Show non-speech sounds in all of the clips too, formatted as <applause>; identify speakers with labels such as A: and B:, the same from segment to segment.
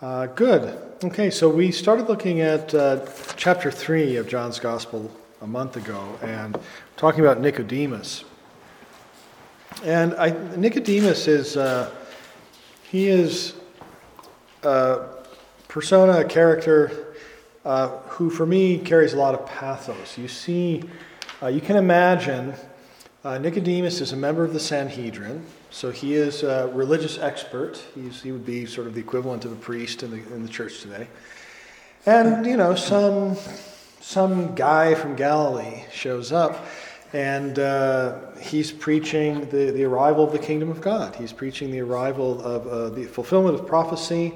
A: Uh, good. Okay, so we started looking at uh, chapter 3 of John's Gospel a month ago and talking about Nicodemus. And I, Nicodemus is, uh, he is a persona, a character uh, who for me carries a lot of pathos. You see, uh, you can imagine uh, Nicodemus is a member of the Sanhedrin. So he is a religious expert. He's, he would be sort of the equivalent of a priest in the, in the church today. And, you know, some, some guy from Galilee shows up and uh, he's preaching the, the arrival of the kingdom of God. He's preaching the arrival of uh, the fulfillment of prophecy.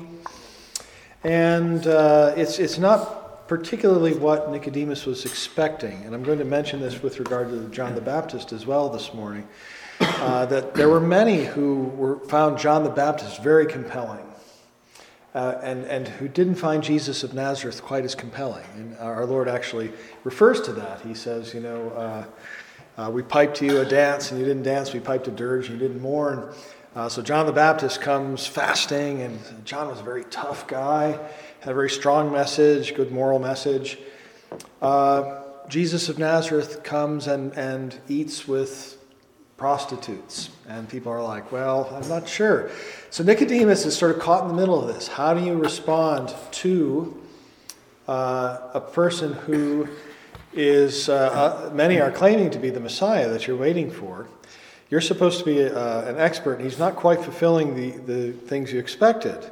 A: And uh, it's, it's not particularly what Nicodemus was expecting. And I'm going to mention this with regard to John the Baptist as well this morning uh, that there were many who were, found John the Baptist very compelling. Uh, and, and who didn't find Jesus of Nazareth quite as compelling. And our Lord actually refers to that. He says, You know, uh, uh, we piped to you a dance and you didn't dance, we piped a dirge and you didn't mourn. Uh, so John the Baptist comes fasting, and John was a very tough guy, had a very strong message, good moral message. Uh, Jesus of Nazareth comes and, and eats with prostitutes. And people are like, well, I'm not sure. So Nicodemus is sort of caught in the middle of this. How do you respond to uh, a person who is, uh, uh, many are claiming to be the Messiah that you're waiting for? You're supposed to be uh, an expert, and he's not quite fulfilling the, the things you expected.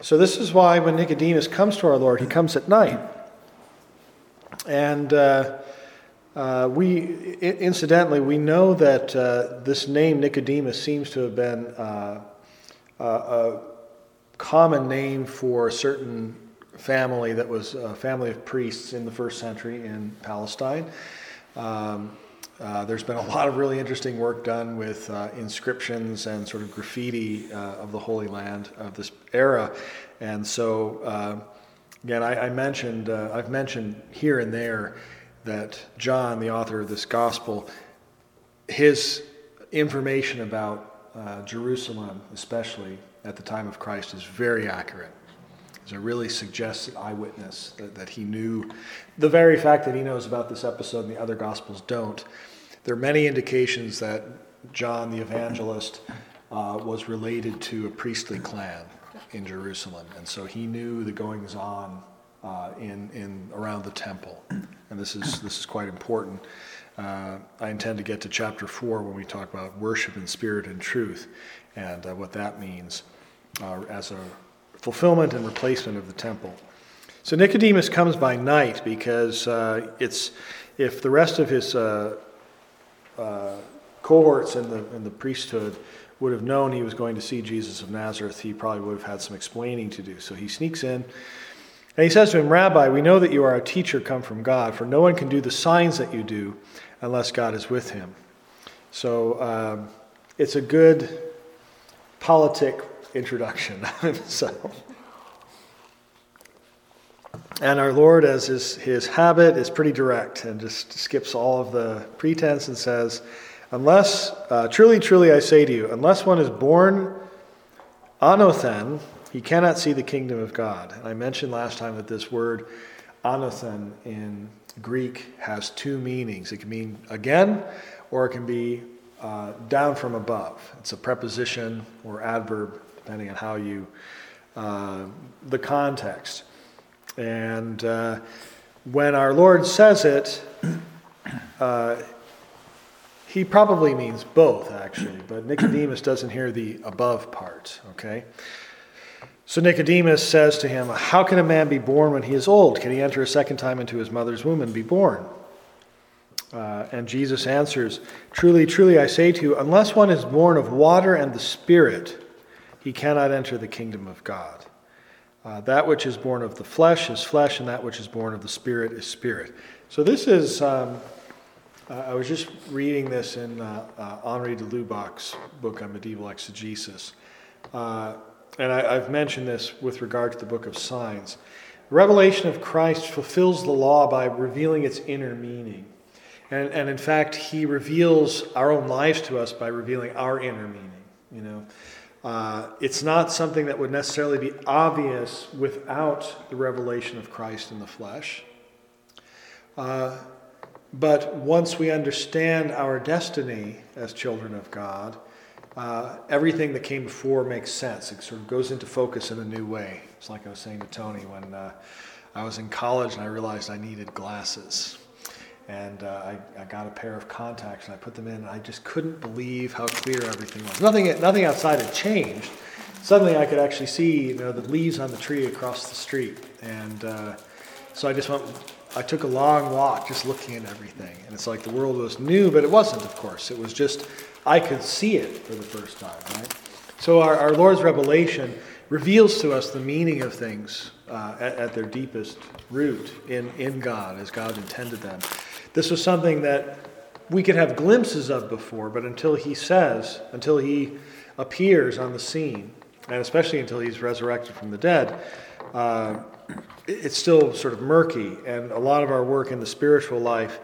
A: So, this is why when Nicodemus comes to our Lord, he comes at night. And uh, uh, we, incidentally, we know that uh, this name Nicodemus seems to have been uh, a common name for a certain family that was a family of priests in the first century in Palestine. Um, uh, there's been a lot of really interesting work done with uh, inscriptions and sort of graffiti uh, of the Holy Land of this era. And so, again, I, I mentioned, I've mentioned here and there that John, the author of this gospel, his information about uh, Jerusalem, especially at the time of Christ, is very accurate. It's a really suggested eyewitness that, that he knew. The very fact that he knows about this episode and the other gospels don't, there are many indications that John the evangelist uh, was related to a priestly clan in Jerusalem, and so he knew the goings on uh, in, in around the temple and this is, this is quite important. Uh, I intend to get to chapter 4 when we talk about worship in spirit and truth and uh, what that means uh, as a fulfillment and replacement of the temple. So Nicodemus comes by night because uh, it's if the rest of his uh, cohorts in the, in the priesthood would have known he was going to see Jesus of Nazareth, he probably would have had some explaining to do. So he sneaks in and he says to him, Rabbi, we know that you are a teacher come from God, for no one can do the signs that you do unless God is with him. So um, it's a good politic introduction. so. And our Lord, as is his habit, is pretty direct and just skips all of the pretense and says, Unless, uh, truly, truly, I say to you, unless one is born anothen, he cannot see the kingdom of God. And I mentioned last time that this word anothen in Greek has two meanings. It can mean again, or it can be uh, down from above. It's a preposition or adverb, depending on how you, uh, the context. And uh, when our Lord says it, <clears throat> uh, he probably means both, actually, but Nicodemus doesn't hear the above part, okay? So Nicodemus says to him, How can a man be born when he is old? Can he enter a second time into his mother's womb and be born? Uh, and Jesus answers, Truly, truly, I say to you, unless one is born of water and the Spirit, he cannot enter the kingdom of God. Uh, that which is born of the flesh is flesh, and that which is born of the Spirit is spirit. So this is, um, uh, I was just reading this in uh, uh, Henri de Lubac's book on medieval exegesis. And I, have mentioned this with regard to the book of signs. Revelation of Christ fulfills the law by revealing its inner meaning. And, and in fact, he reveals our own lives to us by revealing our inner meaning. You know, Uh, it's not something that would necessarily be obvious without the revelation of Christ in the flesh. Uh, but once we understand our destiny as children of God, uh, everything that came before makes sense. It sort of goes into focus in a new way. It's like I was saying to Tony when uh, I was in college and I realized I needed glasses. And uh, I, I, got a pair of contacts and I put them in, and I just couldn't believe how clear everything was. Nothing, nothing outside had changed. Suddenly, I could actually see you know, the leaves on the tree across the street. And uh, so I just went, I took a long walk just looking at everything. And it's like the world was new, but it wasn't, of course. It was just, I could see it for the first time, right? So our, our Lord's revelation reveals to us the meaning of things uh, at, at, their deepest root in, in God, as God intended them. This was something that we could have glimpses of before, but until He says, until He appears on the scene, and especially until He's resurrected from the dead, uh, it's still sort of murky. And a lot of our work in the spiritual life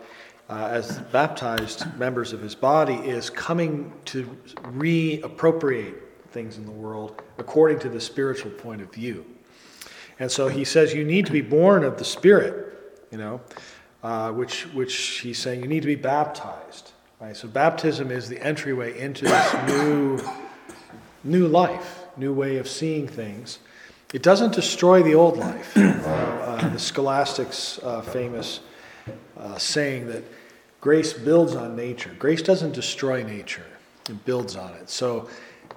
A: uh, as baptized members of His body is coming to reappropriate things in the world according to the spiritual point of view. And so he says you need to be born of the Spirit, you know, uh, which, which he's saying you need to be baptized. Right? So baptism is the entryway into this new, new life, new way of seeing things. It doesn't destroy the old life. <clears throat> Uh, the scholastics' uh, famous uh, saying that grace builds on nature. Grace doesn't destroy nature, it builds on it. So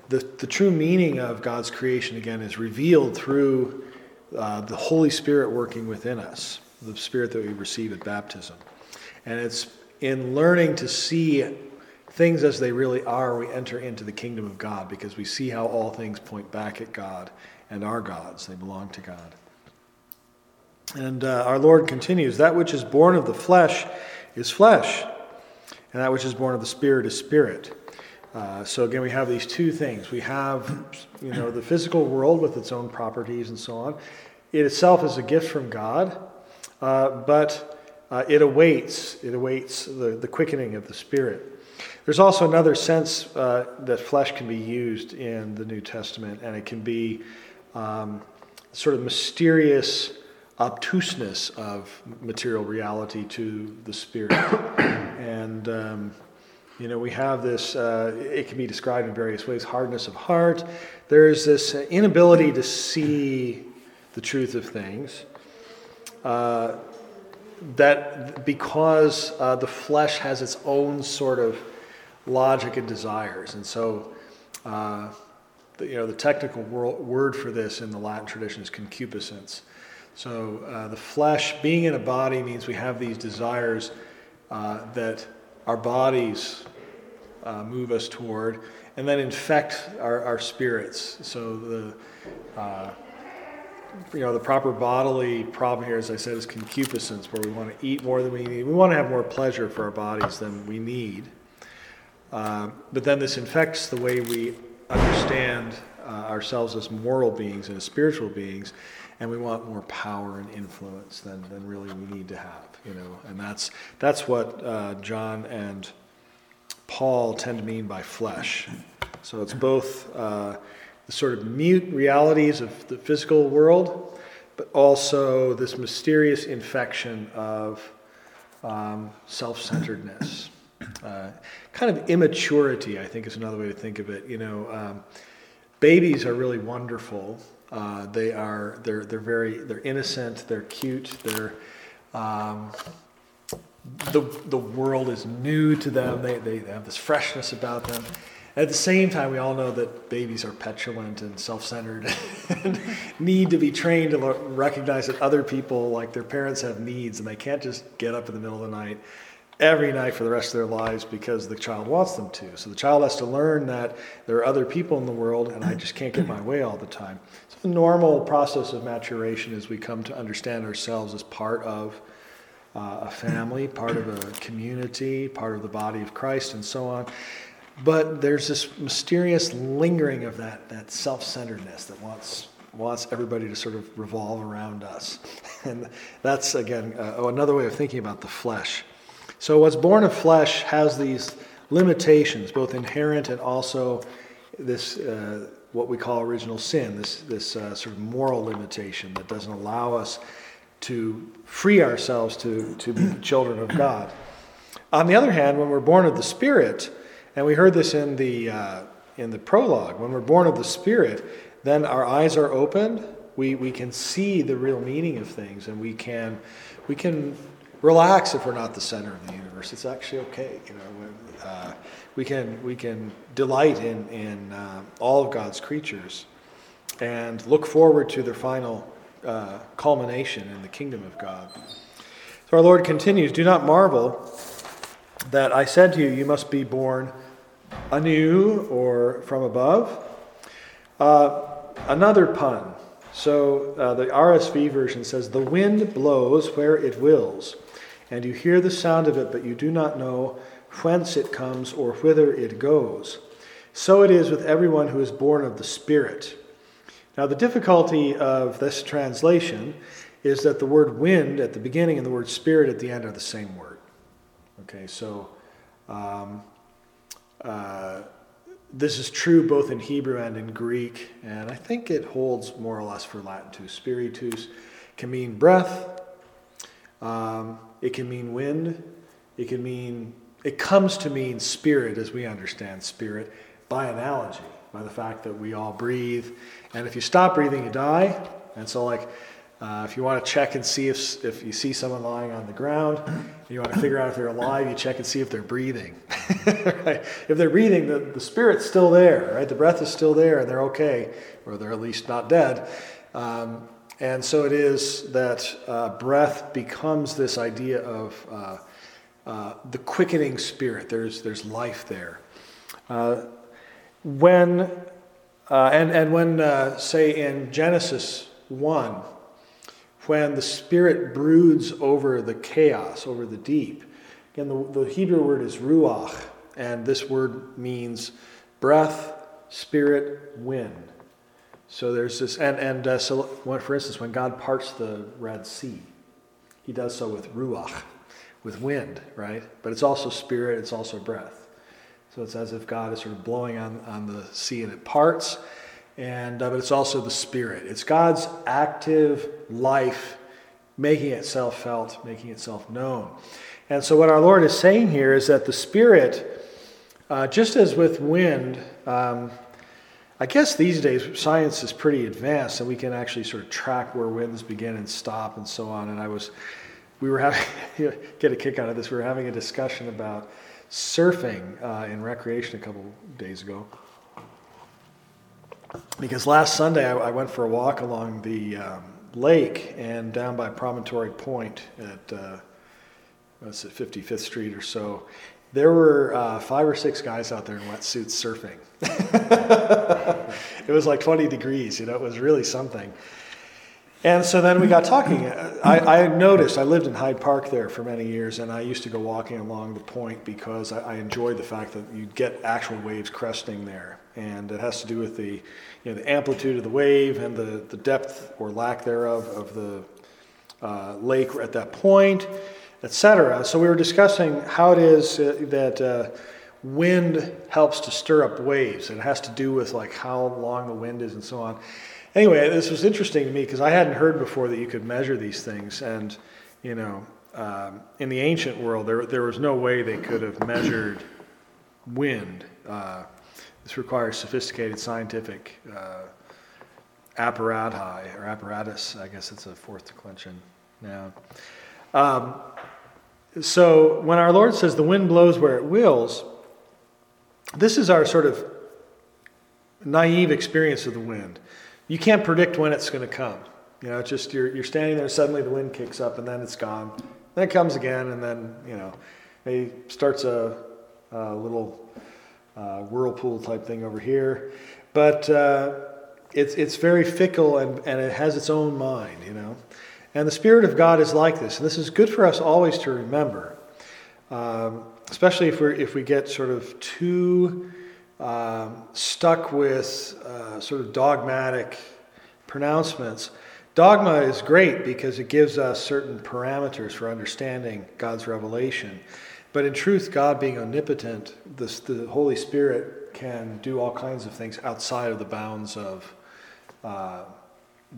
A: the, the true meaning of God's creation, again, is revealed through uh, the Holy Spirit working within us, the Spirit that we receive at baptism. And it's in learning to see things as they really are, we enter into the kingdom of God because we see how all things point back at God and are God's. They belong to God. And uh, our Lord continues that which is born of the flesh is flesh, and that which is born of the Spirit is spirit. Uh, so again, we have these two things. We have, you know, the physical world with its own properties and so on. It itself is a gift from God, uh, but uh, it awaits. It awaits the, the quickening of the spirit. There's also another sense uh, that flesh can be used in the New Testament, and it can be um, sort of mysterious obtuseness of material reality to the spirit, and. Um, you know, we have this, uh, it can be described in various ways hardness of heart. There's this inability to see the truth of things. Uh, that because uh, the flesh has its own sort of logic and desires. And so, uh, the, you know, the technical word for this in the Latin tradition is concupiscence. So, uh, the flesh being in a body means we have these desires uh, that our bodies uh, move us toward, and then infect our, our spirits. So the uh, you know the proper bodily problem here, as I said, is concupiscence, where we want to eat more than we need. We want to have more pleasure for our bodies than we need. Uh, but then this infects the way we understand uh, ourselves as moral beings and as spiritual beings, and we want more power and influence than, than really we need to have, you know. And that's that's what uh, John and Paul tend to mean by flesh. So it's both uh, the sort of mute realities of the physical world, but also this mysterious infection of um, self centeredness. Uh, kind of immaturity, I think, is another way to think of it. You know, um, babies are really wonderful. Uh, they are they're they're very they're innocent. They're cute. They're um, the, the world is new to them. They, they have this freshness about them. At the same time, we all know that babies are petulant and self centered and <laughs> need to be trained to recognize that other people, like their parents, have needs and they can't just get up in the middle of the night every night for the rest of their lives because the child wants them to. So the child has to learn that there are other people in the world and I just can't get my way all the time. So the normal process of maturation as we come to understand ourselves as part of uh, a family, part of a community, part of the body of Christ, and so on. But there's this mysterious lingering of that, that self centeredness that wants, wants everybody to sort of revolve around us. <laughs> And that's, again, uh, oh, another way of thinking about the flesh. So, what's born of flesh has these limitations, both inherent and also this uh, what we call original sin, this, this uh, sort of moral limitation that doesn't allow us to free ourselves to, to be children of God. On the other hand, when we're born of the Spirit, and we heard this in the, uh, in the prologue, when we're born of the Spirit, then our eyes are opened. We, we can see the real meaning of things, and we can, we can relax if we're not the center of the universe. It's actually okay. You know, uh, we can we can delight in in uh, all of God's creatures, and look forward to their final uh, culmination in the kingdom of God. So our Lord continues: Do not marvel that I said to you, you must be born anew or from above. Uh, another pun. So uh, the RSV version says, The wind blows where it wills and you hear the sound of it, but you do not know whence it comes or whither it goes. So it is with everyone who is born of the Spirit. Now, the difficulty of this translation is that the word wind at the beginning and the word spirit at the end are the same word. Okay, so um, uh, this is true both in Hebrew and in Greek, and I think it holds more or less for Latin too. Spiritus can mean breath. Um, it can mean wind. It can mean, it comes to mean spirit as we understand spirit by analogy, by the fact that we all breathe. And if you stop breathing, you die. And so, like, uh, if you want to check and see if, if you see someone lying on the ground, you want to figure out if they're alive, you check and see if they're breathing. <laughs> right? If they're breathing, the, the spirit's still there, right? The breath is still there and they're okay, or they're at least not dead. Um, and so it is that uh, breath becomes this idea of uh, uh, the quickening spirit. There's, there's life there. Uh, when, uh, and, and when, uh, say, in Genesis 1, when the spirit broods over the chaos, over the deep, again, the, the Hebrew word is ruach, and this word means breath, spirit, wind. So there's this, and, and uh, so, for instance, when God parts the Red Sea, he does so with ruach, with wind, right? But it's also spirit, it's also breath. So it's as if God is sort of blowing on, on the sea and it parts, and, uh, but it's also the spirit. It's God's active life making itself felt, making itself known. And so what our Lord is saying here is that the spirit, uh, just as with wind, um, I guess these days science is pretty advanced and we can actually sort of track where winds begin and stop and so on. And I was, we were having, <laughs> get a kick out of this, we were having a discussion about surfing uh, in recreation a couple days ago. Because last Sunday I, I went for a walk along the um, lake and down by Promontory Point at, uh, what's it, 55th Street or so. There were uh, five or six guys out there in wetsuits surfing. <laughs> it was like 20 degrees, you know, it was really something. And so then we got talking. I, I, noticed, I lived in Hyde Park there for many years, and I used to go walking along the point because I, I enjoyed the fact that you get actual waves cresting there. And it has to do with the, you know, the amplitude of the wave and the, the depth or lack thereof of the uh, lake at that point, etc. So we were discussing how it is uh, that. Uh, wind helps to stir up waves. It has to do with like how long the wind is and so on. Anyway, this was interesting to me because I hadn't heard before that you could measure these things. And, you know, um, in the ancient world, there, there was no way they could have measured wind. Uh, this requires sophisticated scientific uh, apparati or apparatus. I guess it's a fourth declension now. Um, so when our Lord says the wind blows where it wills, this is our sort of naive experience of the wind. You can't predict when it's going to come. You know, it's just you're, you're standing there, suddenly the wind kicks up, and then it's gone. Then it comes again, and then, you know, it starts a, a little uh, whirlpool type thing over here. But uh, it's, it's very fickle and, and it has its own mind, you know. And the Spirit of God is like this. And this is good for us always to remember. Um, especially if, we if we get sort of too um, stuck with uh, sort of dogmatic pronouncements. Dogma is great because it gives us certain parameters for understanding God's revelation. But in truth, God being omnipotent, the Holy Spirit can do all kinds of things outside of the bounds of uh,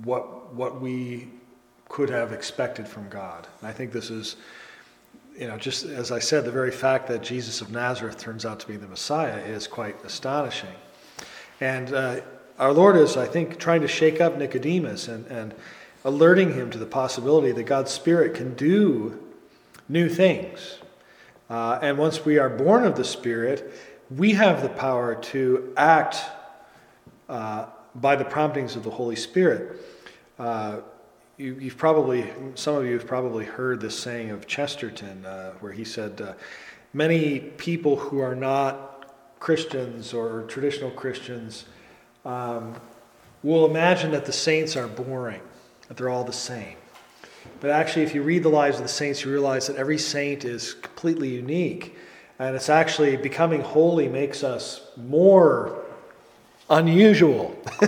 A: what, what we could have expected from God. And I think this is, you know, just as I said, the very fact that Jesus of Nazareth turns out to be the Messiah is quite astonishing. And uh, our Lord is, I think, trying to shake up Nicodemus and, and alerting him to the possibility that God's Spirit can do new things. Uh, and once we are born of the Spirit, we have the power to act uh, by the promptings of the Holy Spirit. Uh, you, have probably, some of you have probably heard this saying of Chesterton, uh, where he said, uh, Many people who are not Christians or traditional Christians um, will imagine that the saints are boring, that they're all the same. But actually, if you read the lives of the saints, you realize that every saint is completely unique. And it's actually becoming holy makes us more unusual <laughs>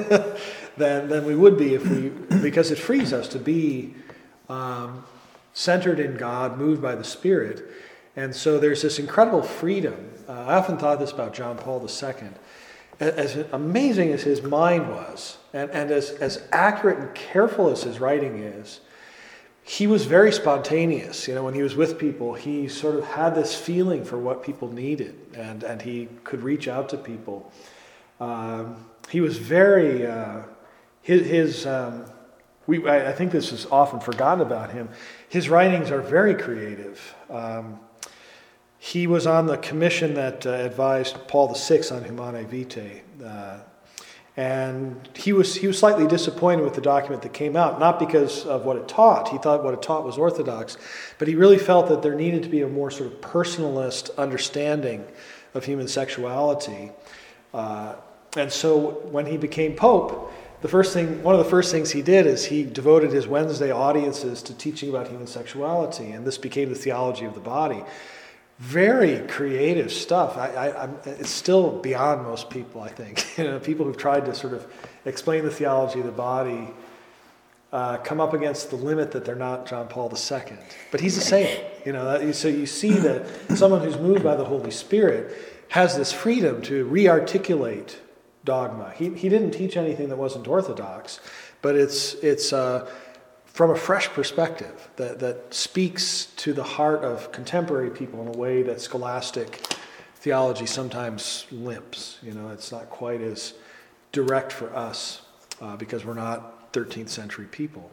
A: than, than we would be if we, because it frees us to be um, centered in God, moved by the Spirit. And so there's this incredible freedom. Uh, I often thought this about John Paul II. As amazing as his mind was, and, and as, as accurate and careful as his writing is, he was very spontaneous. You know, when he was with people, he sort of had this feeling for what people needed, and, and he could reach out to people. Um, he was very, uh, his, his um, we, I, I, think this is often forgotten about him. His writings are very creative. Um, he was on the commission that uh, advised Paul VI on Humanae Vitae. Uh, and he was, he was slightly disappointed with the document that came out, not because of what it taught. He thought what it taught was orthodox, but he really felt that there needed to be a more sort of personalist understanding of human sexuality. Uh, and so when he became pope, the first thing, one of the first things he did is he devoted his Wednesday audiences to teaching about human sexuality, and this became the theology of the body very creative stuff. I, I, it's still beyond most people, I think. <laughs> you know, people who've tried to sort of explain the theology of the body uh, come up against the limit that they're not John Paul II. But he's a saint. You know, so you see that someone who's moved by the Holy Spirit has this freedom to re-articulate dogma. He, he didn't teach anything that wasn't orthodox, but it's it's. Uh, from a fresh perspective that, that speaks to the heart of contemporary people in a way that scholastic theology sometimes limps. You know, it's not quite as direct for us uh, because we're not 13th century people.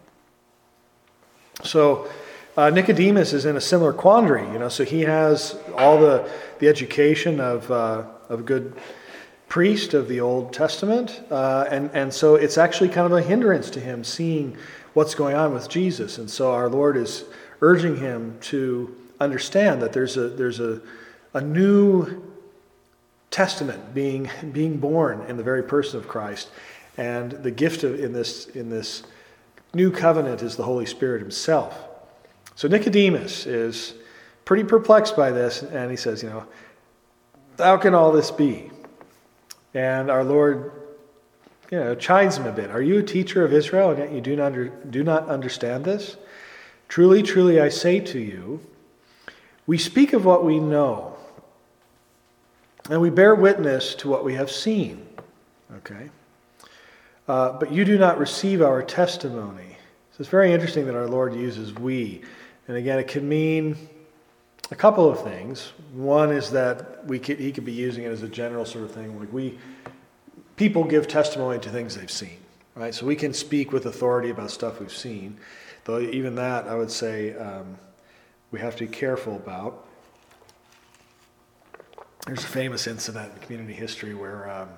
A: So uh, Nicodemus is in a similar quandary. You know, so he has all the the education of uh, of good priest of the Old Testament, uh, and and so it's actually kind of a hindrance to him seeing what's going on with Jesus. And so our Lord is urging him to understand that there's a, there's a, a new testament being, <laughs> being born in the very person of Christ. And the gift of, in, this, in this new covenant is the Holy Spirit himself. So Nicodemus is pretty perplexed by this, and he says, You know, how can all this be? And our Lord you know, chides him a bit. Are you a teacher of Israel and yet you do not, under, do not understand this? Truly, truly, I say to you, we speak of what we know, and we bear witness to what we have seen. Okay? Uh, but you do not receive our testimony. So it's very interesting that our Lord uses we. And again, it can mean a couple of things. One is that we could, he could be using it as a general sort of thing, like we people give testimony to things they've seen, right? So we can speak with authority about stuff we've seen, though even that I would say um, we have to be careful about. There's a famous incident in community history where um,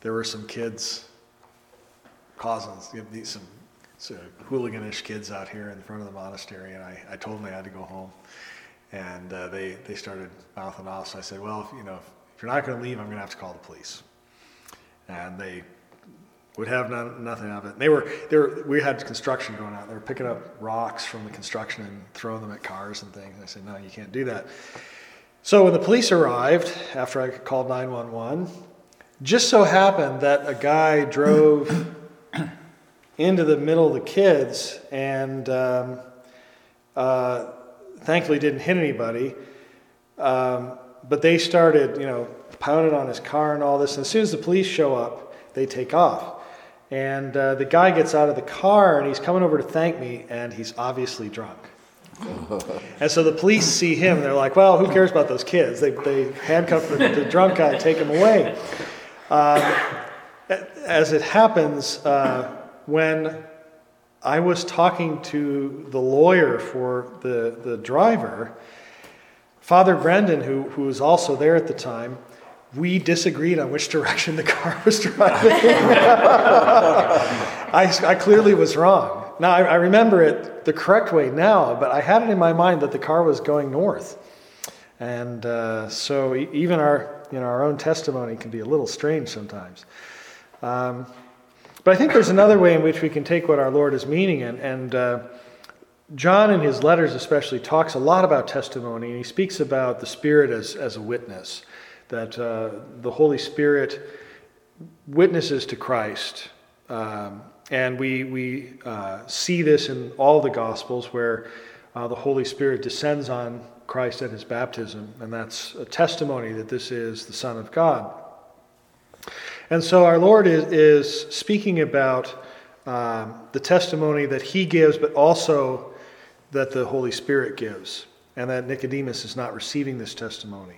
A: there were some kids know, some, some hooliganish kids out here in front of the monastery, and I, I told them I had to go home. And uh, they, they started mouthing off, so I said, well, if, you know, if you're not going to leave, I'm going to have to call the police and they would have none, nothing of it. And they were, they were, we had construction going on. They were picking up rocks from the construction and throwing them at cars and things. I said, no, you can't do that. So when the police arrived, after I called 911, just so happened that a guy drove <coughs> into the middle of the kids and um, uh, thankfully didn't hit anybody. Um, but they started, you know, pounded on his car and all this. And as soon as the police show up, they take off. And uh, the guy gets out of the car and he's coming over to thank me, and he's obviously drunk. <laughs> and so the police see him, they're like, well, who cares about those kids? They, they handcuff the, the drunk guy and take him away. Um, as it happens, uh, when I was talking to the lawyer for the, the driver, Father Brendan, who, who was also there at the time, we disagreed on which <laughs> direction the car was driving. <laughs> I, I clearly was wrong. Now, I, I, remember it the correct way now, but I had it in my mind that the car was going north. And uh, so even our, you know, our own testimony can be a little strange sometimes. Um, but I think there's another way in which we can take what our Lord is meaning. And, and uh, John, in his letters especially, talks a lot about testimony, and he speaks about the Spirit as, as a witness that uh, the Holy Spirit witnesses to Christ. Um, and we, we uh, see this in all the Gospels where uh, the Holy Spirit descends on Christ at his baptism, and that's a testimony that this is the Son of God. And so our Lord is, is speaking about um, the testimony that he gives, but also that the Holy Spirit gives, and that Nicodemus is not receiving this testimony.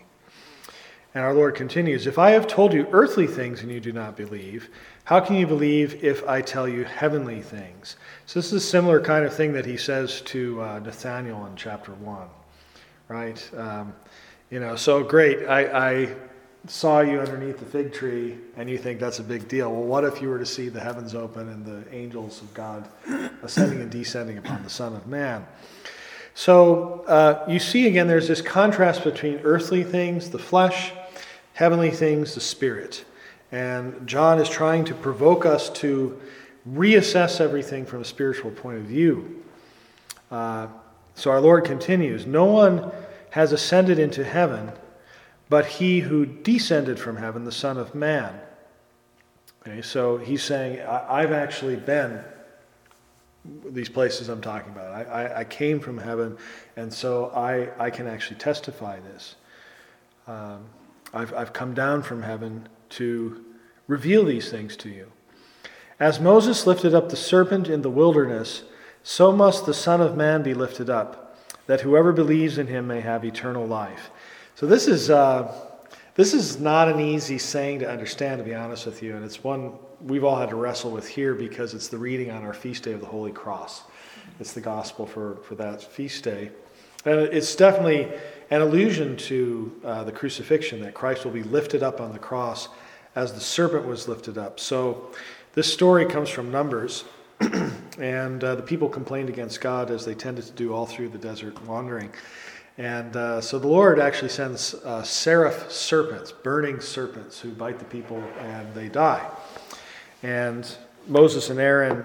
A: And our Lord continues If I have told you earthly things and you do not believe, how can you believe if I tell you heavenly things? So, this is a similar kind of thing that he says to uh, Nathaniel in chapter 1, right? Um, you know, so great. I, I saw you underneath the fig tree and you think that's a big deal. Well, what if you were to see the heavens open and the angels of God ascending and descending upon the Son of Man? So, uh, you see again, there's this contrast between earthly things, the flesh, heavenly things, the spirit. And John is trying to provoke us to reassess everything from a spiritual point of view. Uh, so our Lord continues No one has ascended into heaven but he who descended from heaven, the Son of Man. Okay, so he's saying, I've actually been these places I'm talking about. I, I, I, came from heaven, and so I, I can actually testify this. Um, I've, I've come down from heaven to reveal these things to you. As Moses lifted up the serpent in the wilderness, so must the Son of Man be lifted up, that whoever believes in him may have eternal life. So this is uh, this is not an easy saying to understand, to be honest with you, and it's one we've all had to wrestle with here because it's the reading on our feast day of the Holy Cross. It's the gospel for for that feast day, and it's definitely an allusion to uh, the crucifixion that Christ will be lifted up on the cross as the serpent was lifted up. So this story comes from Numbers. <clears throat> and uh, the people complained against God as they tended to do all through the desert wandering. And uh, so the Lord actually sends uh, seraph serpents, burning serpents, who bite the people and they die. And Moses and Aaron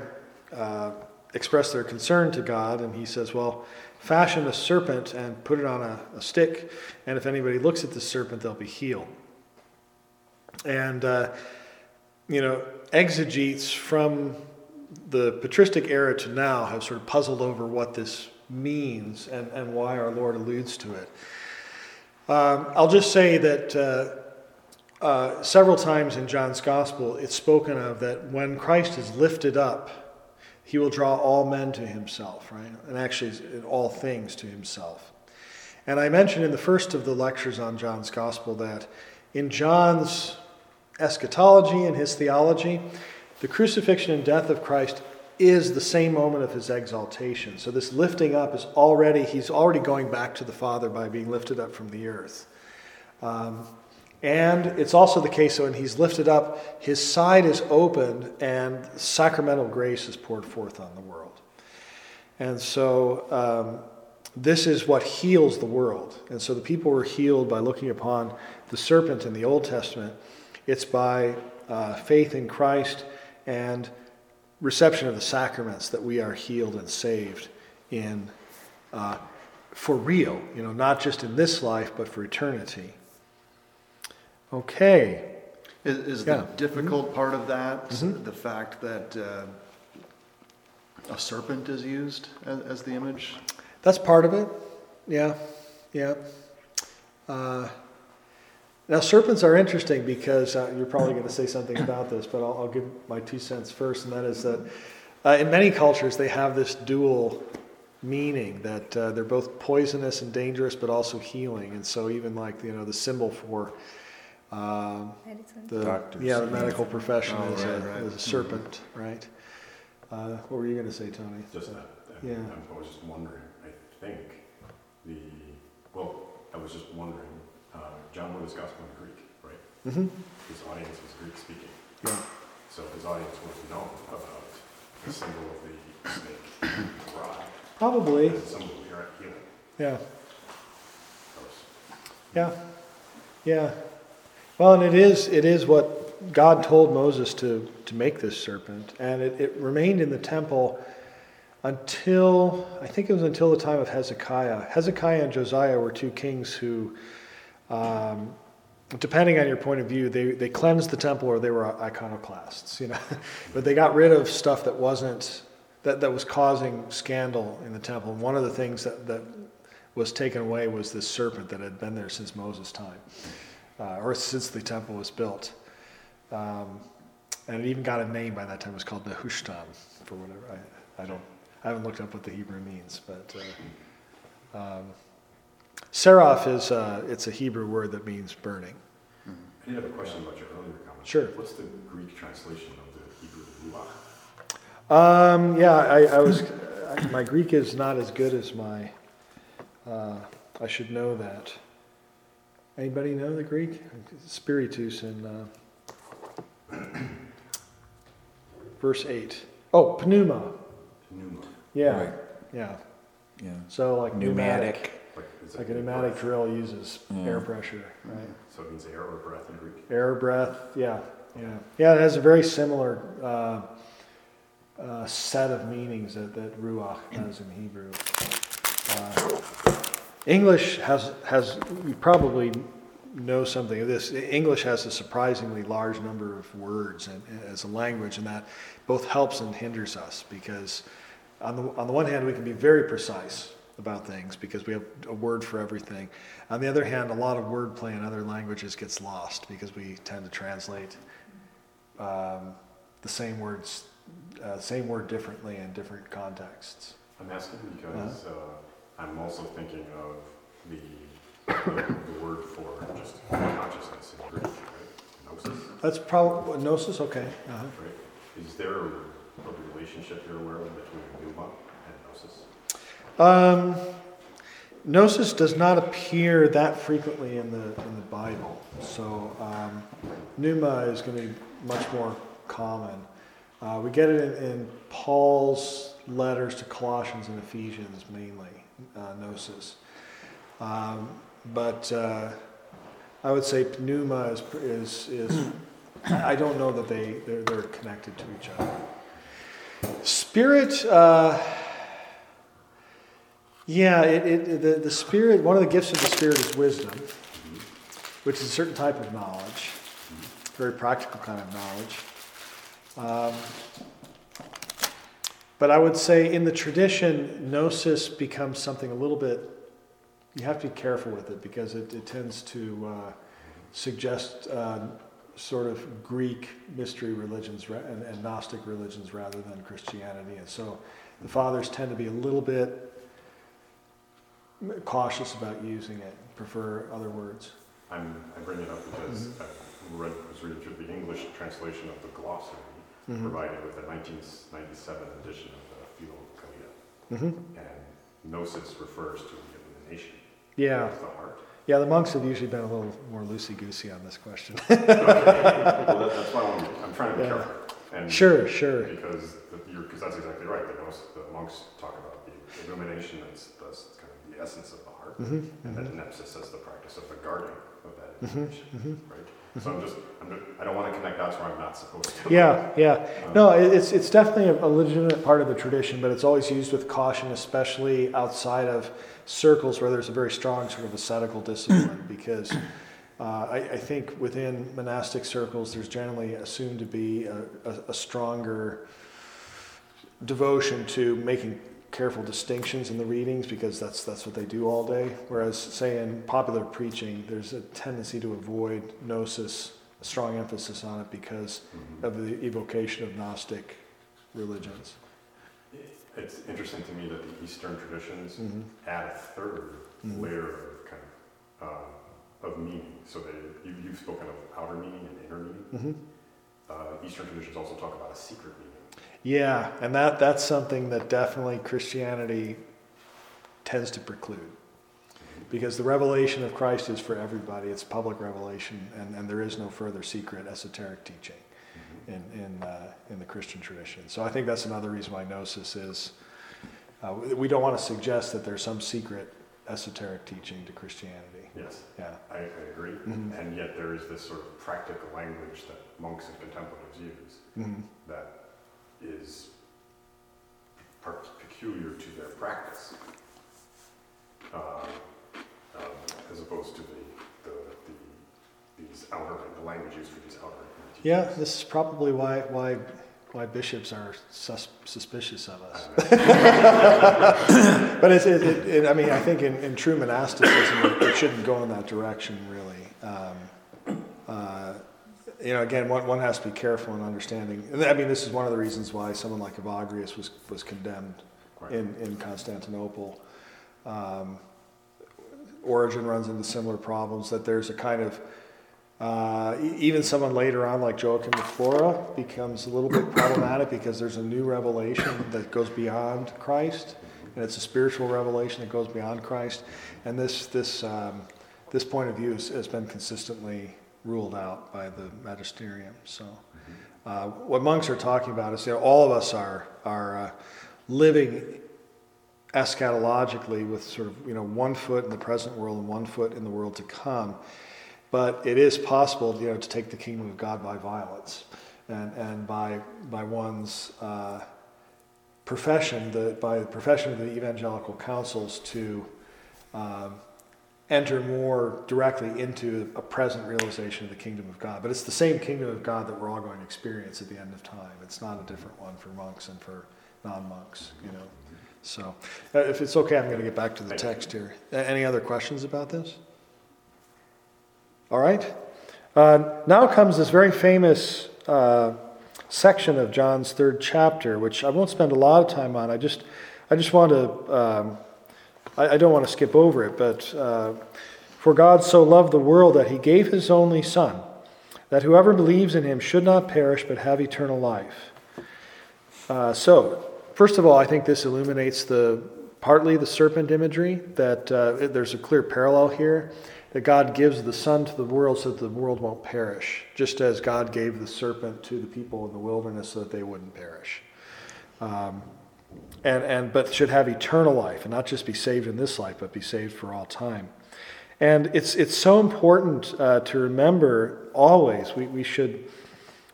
A: uh, express their concern to God, and he says, Well, fashion a serpent and put it on a, a stick, and if anybody looks at the serpent, they'll be healed. And, uh, you know, exegetes from the patristic era to now have sort of puzzled over what this means and, and why our Lord alludes to it. Um, I'll just say that uh, uh, several times in John's Gospel, it's spoken of that when Christ is lifted up, he will draw all men to himself, right? And actually, all things to himself. And I mentioned in the first of the lectures on John's Gospel that in John's eschatology and his theology, the crucifixion and death of Christ is the same moment of his exaltation. So this lifting up is already, he's already going back to the Father by being lifted up from the earth. Um, and it's also the case that when he's lifted up, his side is opened and sacramental grace is poured forth on the world. And so um, this is what heals the world. And so the people were healed by looking upon the serpent in the Old Testament. It's by uh, faith in Christ and reception of the sacraments that we are healed and saved in uh, for real, you know, not just in this life, but for eternity. Okay.
B: Is, is yeah. the difficult mm-hmm. part of that mm-hmm. the fact that uh, a serpent is used as, as, the image?
A: That's part of it. Yeah, yeah. Uh, Now, serpents are interesting because uh, you're probably going to say something about this, but I'll, I'll, give my two cents first, and that is that uh, in many cultures they have this dual meaning that uh, they're both poisonous and dangerous, but also healing. And so, even like you know, the symbol for um, the
C: Doctors.
A: yeah the medical profession
B: Oh,
A: is,
B: right,
A: a,
B: right.
A: is a serpent, right? Uh, what were you going to say, Tony?
D: Just that, that-
A: Yeah.
D: I was just wondering, I think the, well, I was just wondering, John wrote his gospel in Greek, right?
A: hmm
D: His audience was Greek speaking,
A: Yeah.
D: so his audience would have known about the symbol of the snake rod
A: Probably.
D: as a symbol of healing.
A: Yeah. Yeah, yeah. Well, and it is it is what God told Moses to to make this serpent, and it, it remained in the temple until I think it was until the time of Hezekiah. Hezekiah and Josiah were two kings who, um, depending on your point of view, they they cleansed the temple or they were iconoclasts, you know. <laughs> but they got rid of stuff that wasn't that that was causing scandal in the temple. And one of the things that that was taken away was this serpent that had been there since Moses' time, uh, or since the temple was built. Um, and it even got a name by that time. It was called the Hushtan, for whatever. I, I don't. I haven't looked up what the Hebrew means, but uh, um, seraph is uh, it's a Hebrew word that means burning.
D: I did have a question about your earlier comment.
A: Sure.
D: What's the Greek translation of the Hebrew ruach?
A: Um, yeah, I, I was. I, <coughs> my Greek is not as good as my. Uh, I should know that. Anybody know the Greek? Spiritus in uh, <coughs> verse eight. Oh, pneuma.
D: Pneuma,
A: Yeah,
C: Right.
A: yeah.
C: Yeah.
A: So like pneumatic,
C: Pneumatic.
D: Like, is it
A: like a pneumatic
D: breath?
A: drill uses
C: Yeah.
A: air pressure, right?
D: So it means air or breath in Greek?
A: Air breath, yeah, yeah, yeah. It has a very similar uh, uh, set of meanings that, that ruach does in Hebrew. Uh, English has has you probably know something of this. English has a surprisingly large number of words and, as a language, and that both helps and hinders us because on the on the one hand we can be very precise about things because we have a word for everything. On the other hand, a lot of wordplay in other languages gets lost because we tend to translate um, the same words, uh, same word differently in different contexts.
D: I'm asking because uh, I'm also thinking of the, the, the word for just consciousness in Greek, right? Gnosis,
A: That's probably gnosis. Okay. Uh-huh.
D: right? Is there a, a relationship you're aware of between pneuma and gnosis?
A: Um, gnosis does not appear that frequently in the in the Bible, so um, pneuma is going to be much more common. Uh, we get it in, in Paul's letters to Colossians and Ephesians mainly, uh, gnosis. Um, but uh, I would say pneuma is is is. I don't know that they they're, they're connected to each other. Spirit. Yeah, it, it, the, the Spirit, one of the gifts of the Spirit is wisdom, which is a certain type of knowledge, very practical kind of knowledge. Um, but I would say in the tradition, gnosis becomes something a little bit, you have to be careful with it because it, it tends to uh, suggest uh, sort of Greek mystery religions and, and Gnostic religions rather than Christianity. And so the fathers tend to be a little bit cautious about using it, prefer other words.
D: I'm, I bring it up because I read, was reading through the English translation of the glossary
A: Mhm.
D: provided with the 1997 edition of the Philokalia.
A: hmm
D: And gnosis refers to illumination
A: Yeah,
D: the heart.
A: yeah. The monks have usually been a little more loosey goosey on this question. <laughs>
D: well, that, that's why I'm, I'm trying to be
A: Yeah.
D: careful. And
A: sure, sure.
D: Because the, that's exactly right. The, gnos, the monks talk about the illumination that's, that's kind of the essence of the heart,
A: hmm
D: and then nepsis as the practice of the guarding of that
A: Mhm,
D: illumination, right? So I'm just, I'm, just- I don't want to connect dots where I'm not supposed to.
A: Yeah, yeah.
D: Um,
A: No, it's it's definitely a, a legitimate part of the tradition, but it's always used with caution, especially outside of circles where there's a very strong sort of ascetical discipline, <clears throat> because. Uh, I, I think within monastic circles, there's generally assumed to be a, a, a stronger devotion to making careful distinctions in the readings because that's that's what they do all day. Whereas, say in popular preaching, there's a tendency to avoid gnosis, a strong emphasis on it because
D: Mhm.
A: of the evocation of Gnostic religions.
D: It's interesting to me that the Eastern traditions
A: Mm-hmm.
D: add a 3rd
A: Mhm.
D: layer of kind of uh, of meaning. So they you, you've spoken of outer meaning and inner meaning.
A: Mm-hmm.
D: Uh, Eastern traditions also talk about a secret meaning.
A: Yeah, and that that's something that definitely Christianity tends to preclude. Because the revelation of Christ is for everybody, it's public revelation, and, and there is no further secret esoteric teaching in, in, uh, in the Christian tradition. So I think that's another reason why Gnosis is. Uh, we- don't want to suggest that there's some secret esoteric teaching to Christianity.
D: Yes,
A: Yeah.
D: I, I agree.
A: Mhm.
D: And yet there is this sort of practical language that monks and contemplatives use
A: Mhm.
D: that is per- peculiar to their practice, um, um, as opposed to the, the, the these outer the language used for these outer.
A: Yeah, this is probably why, why, why bishops are sus- suspicious of us. <laughs> But it's, it, it, it, I mean, I think in, in true monasticism, it, shouldn't go in that direction, really. Um, uh, you know, again, one, one has to be careful in understanding. And I mean, this is one of the reasons why someone like Evagrius was, was condemned
D: Quite.
A: in, in Constantinople. Um, Origen runs into similar problems that there's a kind of uh, even someone later on, like Joachim of Flora, becomes a little bit <coughs> problematic because there's a new revelation that goes beyond Christ, and it's a spiritual revelation that goes beyond Christ. And this this um, this point of view has been consistently ruled out by the magisterium. So, uh, what monks are talking about is, know, all of us are are uh, living eschatologically with sort of you know one foot in the present world and one foot in the world to come. But it is possible, you know, to take the kingdom of God by violence, and and by by one's uh, profession, the by the profession of the evangelical counsels to um, enter more directly into a present realization of the kingdom of God. But it's the same kingdom of God that we're all going to experience at the end of time. It's not a different one for monks and for non-monks, you know. So, uh, if it's okay, I'm going to get back to the text here. Any other questions about this? All right. Uh, now comes this very famous uh, section of John's third chapter, which I won't spend a lot of time on. I just, I just want to, um, I, I don't want to skip over it, but uh, for God so loved the world that he gave his only Son, that whoever believes in him should not perish but have eternal life. Uh, so, first of all, I think this illuminates the partly the serpent imagery that uh, there's a clear parallel here that God gives the Son to the world so that the world won't perish, just as God gave the serpent to the people in the wilderness so that they wouldn't perish. Um, and, and but should have eternal life and not just be saved in this life, but be saved for all time. And it's it's so important uh, to remember always. We, we should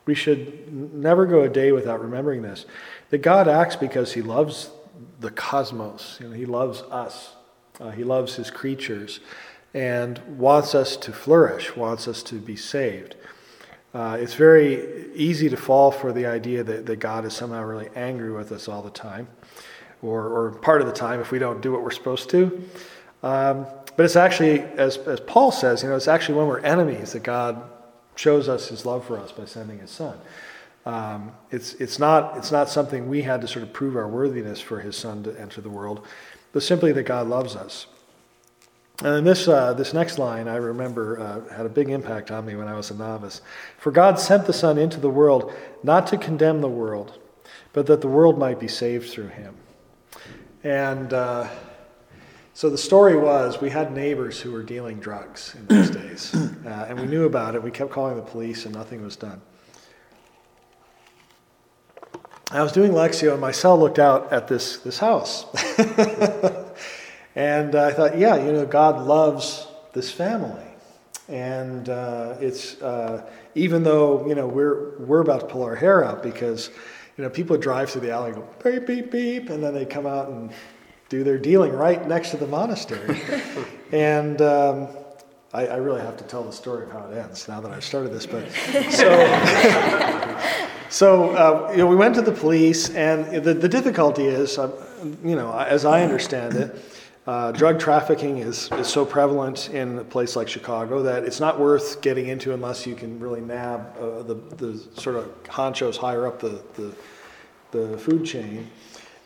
A: we should never go a day without remembering this that God acts because He loves the cosmos. You know, He loves us. Uh, he loves His creatures, and wants us to flourish. Wants us to be saved. Uh, it's very easy to fall for the idea that, that God is somehow really angry with us all the time, or, or part of the time if we don't do what we're supposed to. Um, but it's actually, as, as Paul says, you know, it's actually when we're enemies that God shows us his love for us by sending his son. Um, it's, it's, not, it's not something we had to sort of prove our worthiness for his son to enter the world, but simply that God loves us. And then this, uh, this next line, I remember, uh, had a big impact on me when I was a novice. For God sent the Son into the world not to condemn the world, but that the world might be saved through him. And uh, so the story was we had neighbors who were dealing drugs in those <coughs> days. Uh, and we knew about it. We kept calling the police, and nothing was done. I was doing Lectio, and my cell looked out at this, this house. <laughs> and I thought, yeah, you know, God loves this family. And uh, it's, uh, even though, you know, we're, we're about to pull our hair out because, you know, people drive through the alley and go beep, beep, beep, and then they come out and do their dealing right next to the monastery. <laughs> and um, I, I, really have to tell the story of how it ends now that I've started this. But <laughs> so, so uh, you know, we went to the police, and the, the difficulty is, uh, you know, as I understand it, uh, drug trafficking is, is so prevalent in a place like Chicago that it's not worth getting into unless you can really nab uh, the, the sort of honchos higher up the, the, the food chain.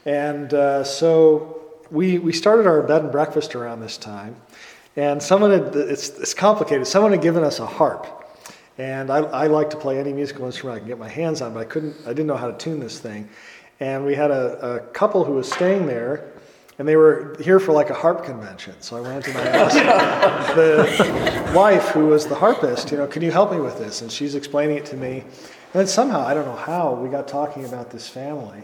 A: And uh, so we, we started our bed and breakfast around this time. And someone had, it's, it's complicated, someone had given us a harp. And I, I like to play any musical instrument I can get my hands on, but I couldn't, I didn't know how to tune this thing. And we had a, a couple who was staying there and they were here for like a harp convention. So I went and I asked the wife, who was the harpist, you know, can you help me with this? And she's explaining it to me. And then somehow, I don't know how, we got talking about this family.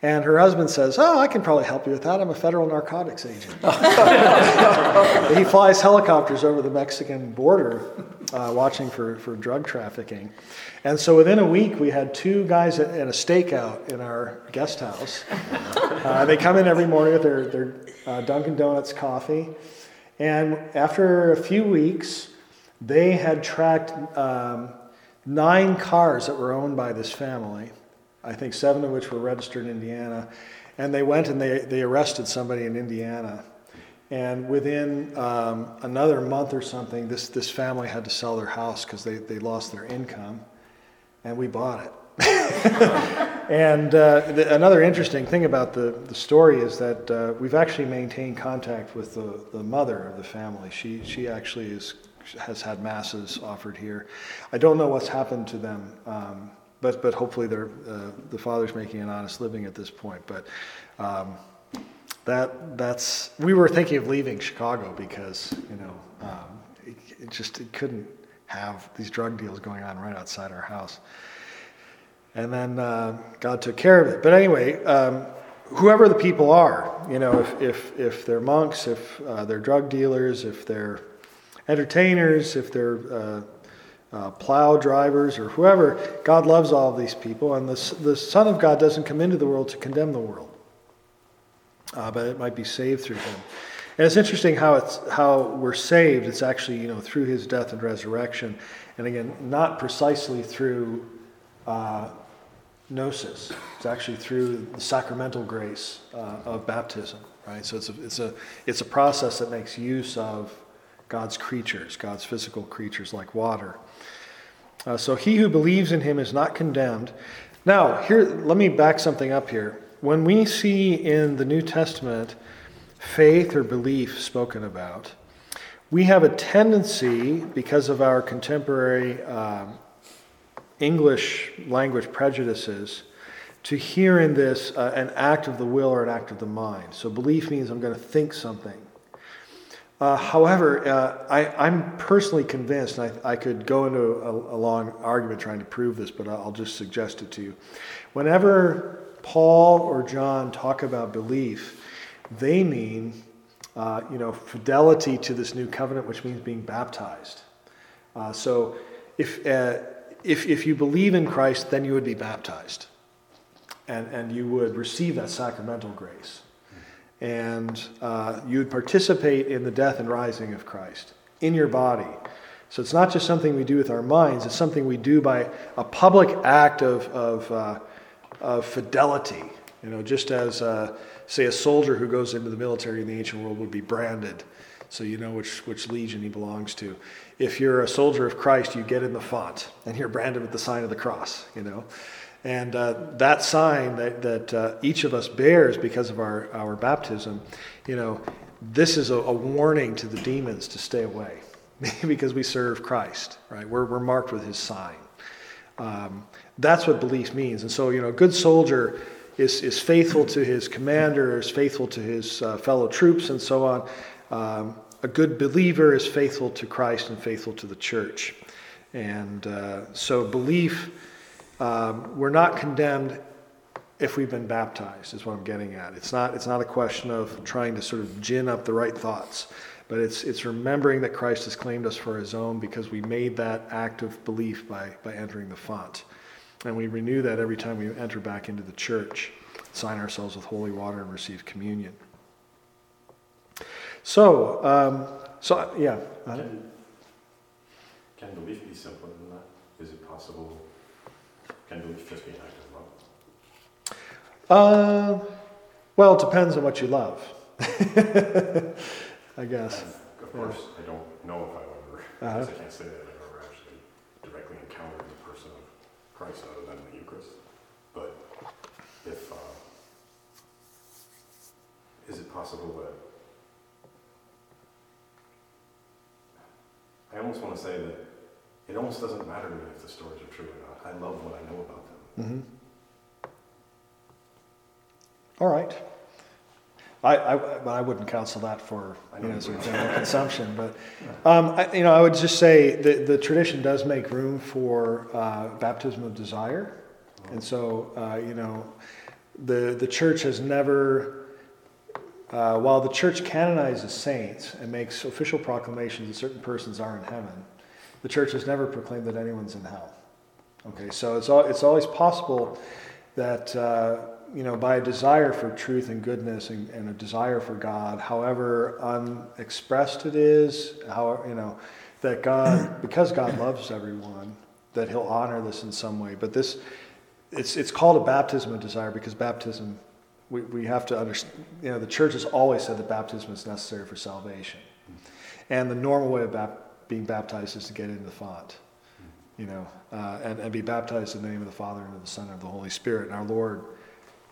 A: And her husband says, Oh, I can probably help you with that. I'm a federal narcotics agent. <laughs> <laughs> he flies helicopters over the Mexican border uh, watching for, for drug trafficking. And so within a week, we had two guys at, at a stakeout in our guest house. <laughs> Uh, they come in every morning with their, their uh, Dunkin' Donuts coffee. And after a few weeks, they had tracked um, nine cars that were owned by this family. I think seven of which were registered in Indiana. And they went and they, they arrested somebody in Indiana. And within um, another month or something, this, this family had to sell their house because they, they lost their income and we bought it. <laughs> and uh, the, another interesting thing about the, the story is that uh, we've actually maintained contact with the, the mother of the family. She, she actually is, has had masses offered here. I don't know what's happened to them, um, but, but hopefully uh, the father's making an honest living at this point. But um, that, that's, we were thinking of leaving Chicago because, you know, um, it, it just it couldn't have these drug deals going on right outside our house. And then uh, God took care of it. But anyway, um, whoever the people are, you know, if, if, if they're monks, if uh, they're drug dealers, if they're entertainers, if they're uh, uh plow drivers or whoever, God loves all of these people. And the, the Son of God doesn't come into the world to condemn the world, uh, but it might be saved through him. And it's interesting how it's how we're saved. It's actually you know through His death and resurrection, and again not precisely through uh, gnosis. It's actually through the sacramental grace uh, of baptism, right? So it's a it's a it's a process that makes use of God's creatures, God's physical creatures like water. Uh, so he who believes in Him is not condemned. Now here, let me back something up here. When we see in the New Testament faith or belief spoken about, we have a tendency, because of our contemporary um, English language prejudices, to hear in this uh, an act of the will or an act of the mind. So belief means I'm going to think something. Uh, however, uh, I, am personally convinced, and I, I could go into a, a, long argument trying to prove this, but I'll just suggest it to you. Whenever Paul or John talk about belief, they mean, uh, you know, fidelity to this new covenant, which means being baptized. Uh, so if, uh, if, if you believe in Christ, then you would be baptized. And, and you would receive that sacramental grace. And uh, you would participate in the death and rising of Christ in your body. So it's not just something we do with our minds, it's something we do by a public act of, of, uh, of fidelity. You know, just as uh, say, a soldier who goes into the military in the ancient world would be branded, so you know which, which legion he belongs to. If you're a soldier of Christ, you get in the font, and you're branded with the sign of the cross, you know. And uh, that sign that, that uh, each of us bears because of our, our baptism, you know, this is a, a warning to the demons to stay away <laughs> because we serve Christ, right? We're, we're marked with his sign. Um, that's what belief means. And so, you know, a good soldier is, is faithful to his commander, is faithful to his uh, fellow troops, and so on. Um, a good believer is faithful to Christ and faithful to the church. And uh, so, belief, um, we're not condemned if we've been baptized, is what I'm getting at. It's not, it's not a question of trying to sort of gin up the right thoughts, but it's, it's remembering that Christ has claimed us for his own because we made that act of belief by, by entering the font. And we renew that every time we enter back into the church, sign ourselves with holy water, and receive communion. So, um, so yeah.
C: Can,
D: can belief be simpler than that? Is it possible, can belief just be an act of love?
A: Uh, well, it depends on what you love. <laughs> I guess.
D: And Of course, I don't know if I've ever,
A: Uh-huh.
D: I can't say that I've ever actually directly encountered the person of Christ other than the Eucharist. But if, uh, is it possible that, I almost want to say that it almost doesn't matter to me if the stories are true or not. I love what I know about them.
A: hmm All right. I, I, but I wouldn't counsel that for you know, sort of general consumption. But um, I, you know, I would just say the the tradition does make room for uh, baptism of desire, and so uh, you know, the the church has never. Uh, while the church canonizes saints and makes official proclamations that certain persons are in heaven, the church has never proclaimed that anyone's in hell. Okay, so it's, al- it's always possible that, uh, you know, by a desire for truth and goodness and, and a desire for God, however unexpressed it is, how, you know, that God, <coughs> because God loves everyone, that he'll honor this in some way. But this, it's, it's called a baptism of desire because baptism, we, we have to understand, you know, the church has always said that baptism is necessary for salvation. And the normal way of bap- being baptized is to get into the font you know, uh, and, and be baptized in the name of the Father and of the Son and of the Holy Spirit. And our Lord,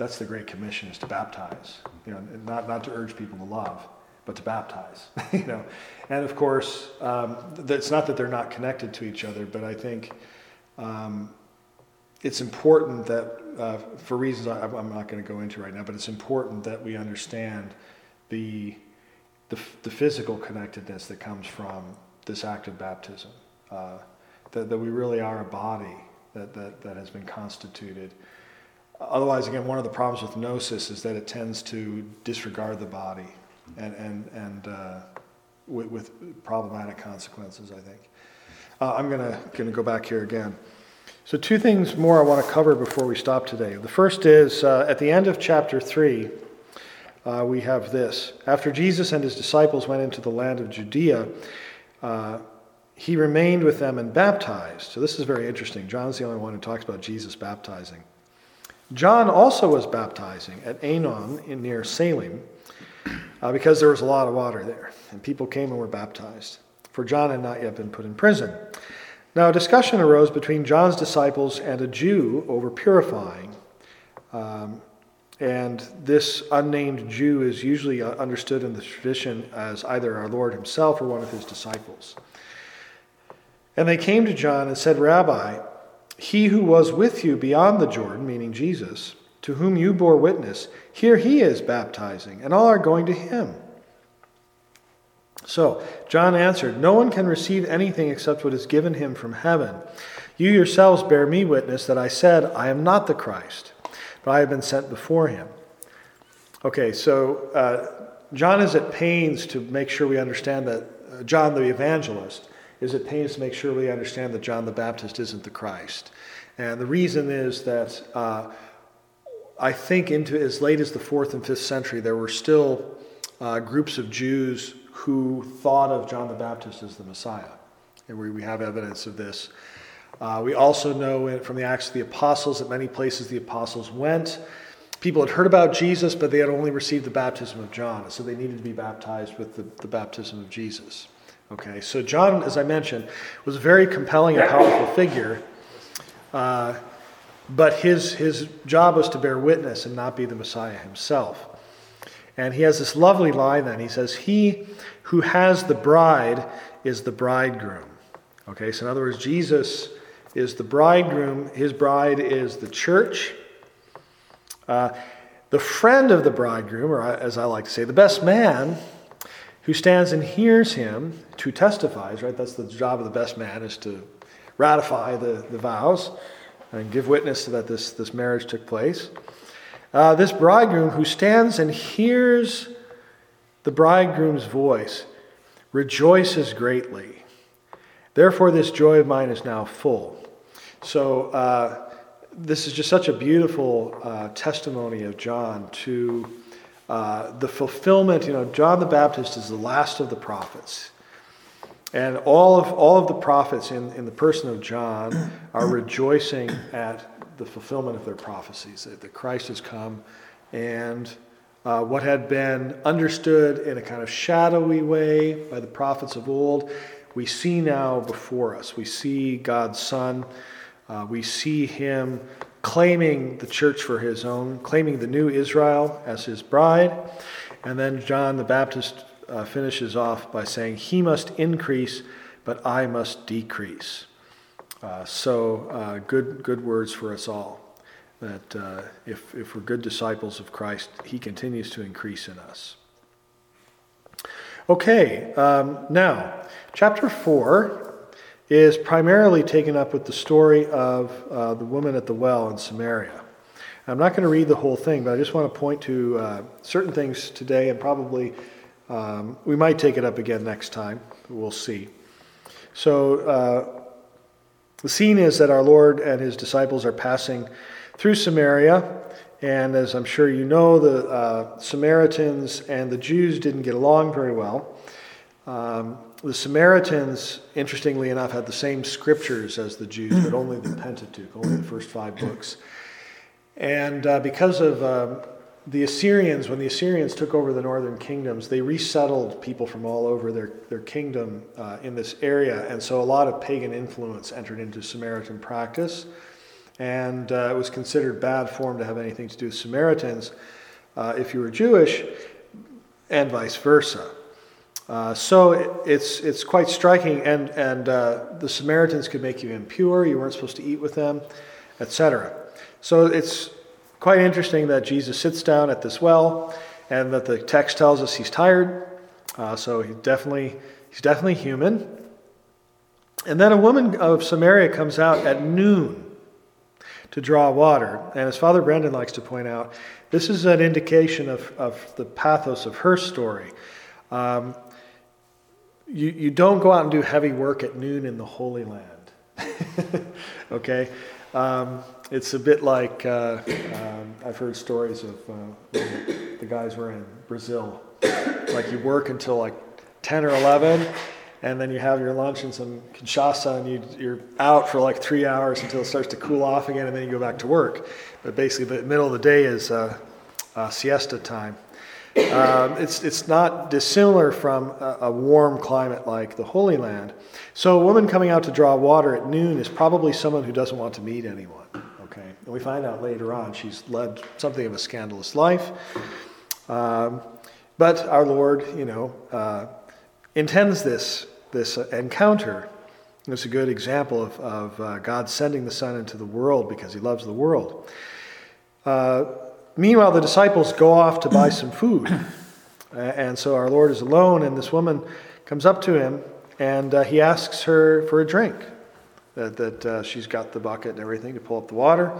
A: that's the Great Commission, is to baptize. You know, not, not to urge people to love, but to baptize. <laughs> you know, and of course, um, it's not that they're not connected to each other, but I think um, it's important that, uh, for reasons I, I'm not going to go into right now, but it's important that we understand the, the, the physical connectedness that comes from this act of baptism. Uh, that, that we really are a body that, that, that has been constituted. Otherwise, again, one of the problems with gnosis is that it tends to disregard the body and, and, and uh, with, with problematic consequences, I think. Uh, I'm going to go back here again. So, two things more I want to cover before we stop today. The first is uh, at the end of chapter 3, uh, we have this. After Jesus and his disciples went into the land of Judea, uh, he remained with them and baptized. So this is very interesting. John's the only one who talks about Jesus baptizing. John also was baptizing at Aenon in near Salim uh, because there was a lot of water there, and people came and were baptized. For John had not yet been put in prison. Now a discussion arose between John's disciples and a Jew over purifying. Um, and this unnamed Jew is usually uh, understood in the tradition as either our Lord himself or one of his disciples. And they came to John and said, Rabbi, he who was with you beyond the Jordan, meaning Jesus, to whom you bore witness, here he is baptizing, and all are going to him. So John answered, No one can receive anything except what is given him from heaven. You yourselves bear me witness that I said, I am not the Christ, but I have been sent before him. Okay, so uh, John is at pains to make sure we understand that uh, John the evangelist is it pains to make sure we understand that John the Baptist isn't the Christ. And the reason is that uh, I think into as late as the fourth and fifth century, there were still uh, groups of Jews who thought of John the Baptist as the Messiah. And we, we have evidence of this. Uh, we also know from the Acts of the Apostles that many places the apostles went. People had heard about Jesus, but they had only received the baptism of John, so they needed to be baptized with the, the baptism of Jesus. Okay, so John, as I mentioned, was a very compelling and powerful figure, uh, but his, his job was to bear witness and not be the Messiah himself. And he has this lovely line then. He says, He who has the bride is the bridegroom. Okay, so in other words, Jesus is the bridegroom, his bride is the church. Uh, the friend of the bridegroom, or as I like to say, the best man, who stands and hears him, who testifies, right? That's the job of the best man, is to ratify the, the vows and give witness to that this, this marriage took place. Uh, this bridegroom who stands and hears the bridegroom's voice rejoices greatly. Therefore, this joy of mine is now full. So, uh, this is just such a beautiful uh, testimony of John to uh, the fulfillment. You know, John the Baptist is the last of the prophets. And all of, all of the prophets in, in the person of John are rejoicing at the fulfillment of their prophecies, that, that Christ has come and uh, what had been understood in a kind of shadowy way by the prophets of old, we see now before us. We see God's Son. Uh, we see him claiming the church for his own, claiming the new Israel as his bride. And then John the Baptist uh, finishes off by saying, He must increase, but I must decrease. Uh, so, uh, good, good words for us all that uh, if, if we're good disciples of Christ, He continues to increase in us. Okay, um, now, chapter 4 is primarily taken up with the story of uh, the woman at the well in Samaria. I'm not going to read the whole thing, but I just want to point to uh, certain things today, and probably um, we might take it up again next time. We'll see. So, uh, the scene is that our Lord and his disciples are passing through Samaria. And as I'm sure you know, the uh, Samaritans and the Jews didn't get along very well. Um, the Samaritans, interestingly enough, had the same scriptures as the Jews, but only the Pentateuch, only the first five books. And uh, because of um, the Assyrians, when the Assyrians took over the northern kingdoms, they resettled people from all over their, their kingdom uh, in this area. And so a lot of pagan influence entered into Samaritan practice and uh, it was considered bad form to have anything to do with Samaritans uh, if you were Jewish, and vice versa. Uh, so it, it's, it's quite striking, and, and uh, the Samaritans could make you impure, you weren't supposed to eat with them, etc. So it's quite interesting that Jesus sits down at this well, and that the text tells us he's tired, uh, so he definitely, he's definitely human. And then a woman of Samaria comes out at noon to draw water. And as Father Brendan likes to point out, this is an indication of, of the pathos of her story. Um, you, you don't go out and do heavy work at noon in the Holy Land. <laughs> okay? Um, it's a bit like uh, um, I've heard stories of uh, the guys were in Brazil. Like you work until like 10 or 11, and then you have your lunch and some cachaça, and you, you're out for like three hours until it starts to cool off again, and then you go back to work. But basically, the middle of the day is uh, uh, siesta time. Um, it's, it's not dissimilar from a, a, warm climate like the Holy Land. So, a woman coming out to draw water at noon is probably someone who doesn't want to meet anyone. Okay, and we find out later on she's led something of a scandalous life. Um, but our Lord, you know, uh, intends this this encounter. It's a good example of, of uh, God sending the Son into the world because he loves the world. Uh, meanwhile, the disciples go off to buy some food. <clears throat> and so our Lord is alone, and this woman comes up to him and uh, he asks her for a drink. That, that uh, she's got the bucket and everything to pull up the water.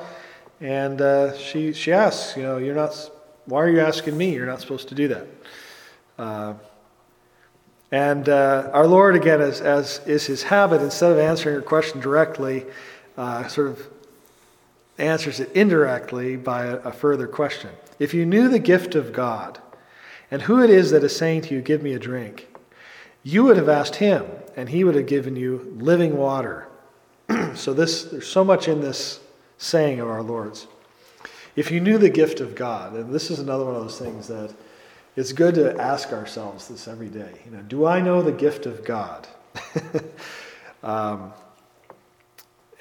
A: And uh, she, she asks, You know, you're not, why are you asking me? You're not supposed to do that. Uh, and uh, our Lord, again, as, as is his habit, instead of answering her question directly, uh, sort of answers it indirectly by a, further question. If you knew the gift of God and who it is that is saying to you, Give me a drink, you would have asked him, and he would have given you living water. <clears throat> so this, there's so much in this saying of our Lord's. If you knew the gift of God, and this is another one of those things that it's good to ask ourselves this every day. You know, do I know the gift of God? <laughs> um,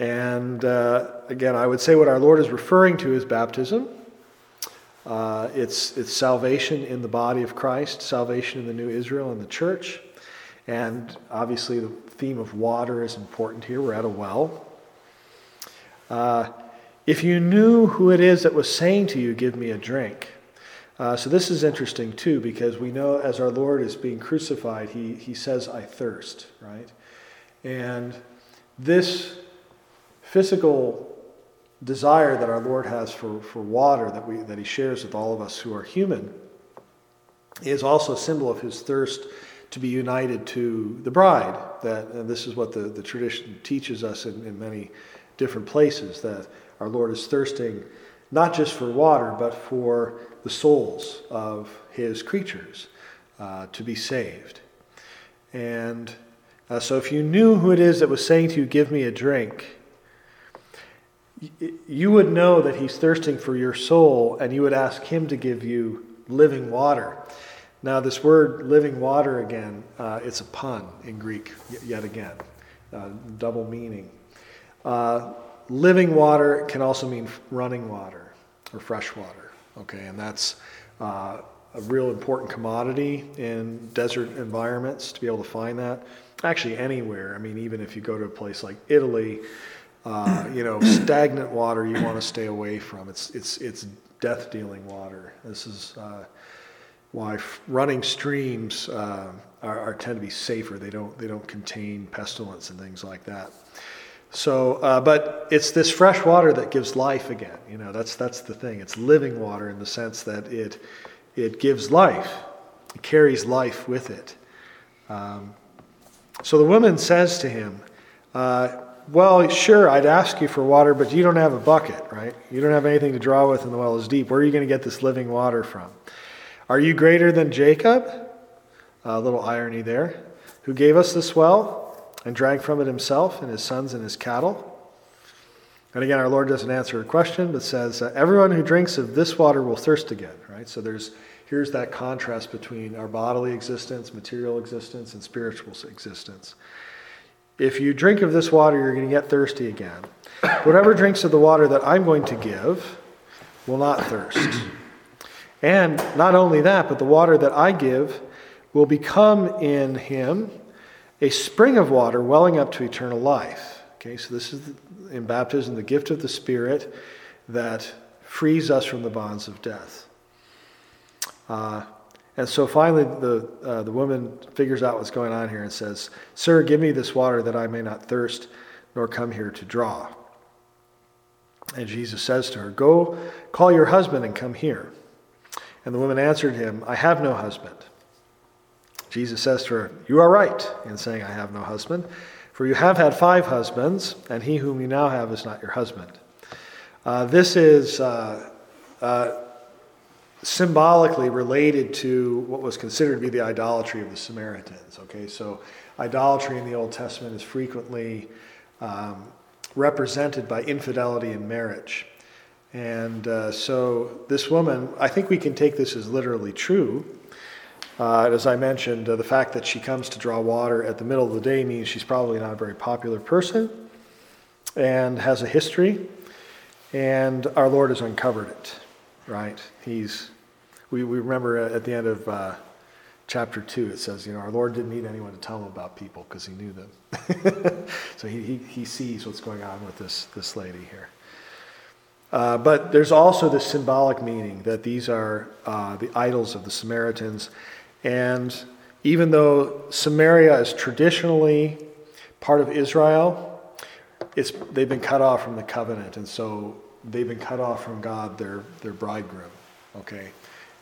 A: and uh, again, I would say what our Lord is referring to is baptism. Uh, it's, it's salvation in the body of Christ, salvation in the new Israel and the church. And obviously, the theme of water is important here. We're at a well. Uh, if you knew who it is that was saying to you, Give me a drink, uh, so this is interesting too, because we know as our Lord is being crucified, he, he says, I thirst, right? And this physical desire that our Lord has for, for water that, we, that he shares with all of us who are human is also a symbol of his thirst to be united to the bride. That, and this is what the, the tradition teaches us in, in many different places, that our Lord is thirsting not just for water, but for the souls of his creatures uh, to be saved. And Uh, so if you knew who it is that was saying to you, Give me a drink, you would know that he's thirsting for your soul, and you would ask him to give you living water. Now, this word living water again, uh, it's a pun in Greek, yet again, uh, double meaning. Uh, living water can also mean running water or fresh water, okay, and that's uh, a real important commodity in desert environments to be able to find that. Actually, anywhere. I mean, even if you go to a place like Italy, uh, you know, <clears throat> stagnant water you want to stay away from. It's, it's, it's death dealing water. This is uh, why running streams uh, are, are, tend to be safer. They don't, they don't contain pestilence and things like that. So, uh, but it's this fresh water that gives life again. You know, that's, that's the thing. It's living water in the sense that it, it gives life, it carries life with it. Um, so the woman says to him, uh, well, sure, I'd ask you for water, but you don't have a bucket, right? You don't have anything to draw with, and the well is deep. Where are you going to get this living water from? Are you greater than Jacob? A little irony there. Who gave us this well and drank from it himself and his sons and his cattle? And again, our Lord doesn't answer her question, but says, uh, Everyone who drinks of this water will thirst again, right? So there's here's that contrast between our bodily existence, material existence, and spiritual existence. If you drink of this water, you're going to get thirsty again. Whatever drinks of the water that I'm going to give will not thirst. And not only that, but the water that I give will become in him a spring of water welling up to eternal life. Okay, so this is in baptism the gift of the Spirit that frees us from the bonds of death. Uh, and so finally, the, uh, the woman figures out what's going on here and says, Sir, give me this water that I may not thirst nor come here to draw. And Jesus says to her, Go call your husband and come here. And the woman answered him, I have no husband. Jesus says to her, You are right in saying, I have no husband, for you have had five husbands, and he whom you now have is not your husband. Uh, this is. Uh, uh symbolically related to what was considered to be the idolatry of the Samaritans. Okay, so idolatry in the Old Testament is frequently um, represented by infidelity in marriage. And uh, so this woman, I think we can take this as literally true. Uh, as I mentioned, uh, the fact that she comes to draw water at the middle of the day means she's probably not a very popular person and has a history. And our Lord has uncovered it right? He's, we, we remember at the end of uh, chapter 2, it says, you know, our Lord didn't need anyone to tell him about people because he knew them. <laughs> so he, he, he sees what's going on with this, this lady here. Uh, but there's also this symbolic meaning that these are uh, the idols of the Samaritans. And even though Samaria is traditionally part of Israel, it's, they've been cut off from the covenant. And so they've been cut off from God, their, their bridegroom. Okay?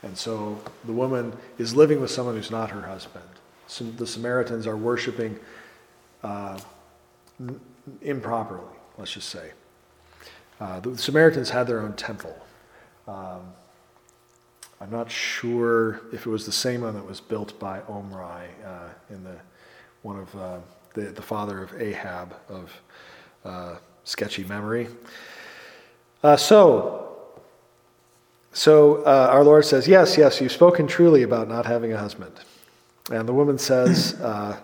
A: And so the woman is living with someone who's not her husband. So the Samaritans are worshiping uh, improperly, let's just say. Uh, the Samaritans had their own temple. Um, I'm not sure if it was the same one that was built by Omri uh, in the one of uh, the, the father of Ahab of uh, sketchy memory. Uh, so, so uh, our Lord says, Yes, yes, you've spoken truly about not having a husband. And the woman says, <clears throat> uh,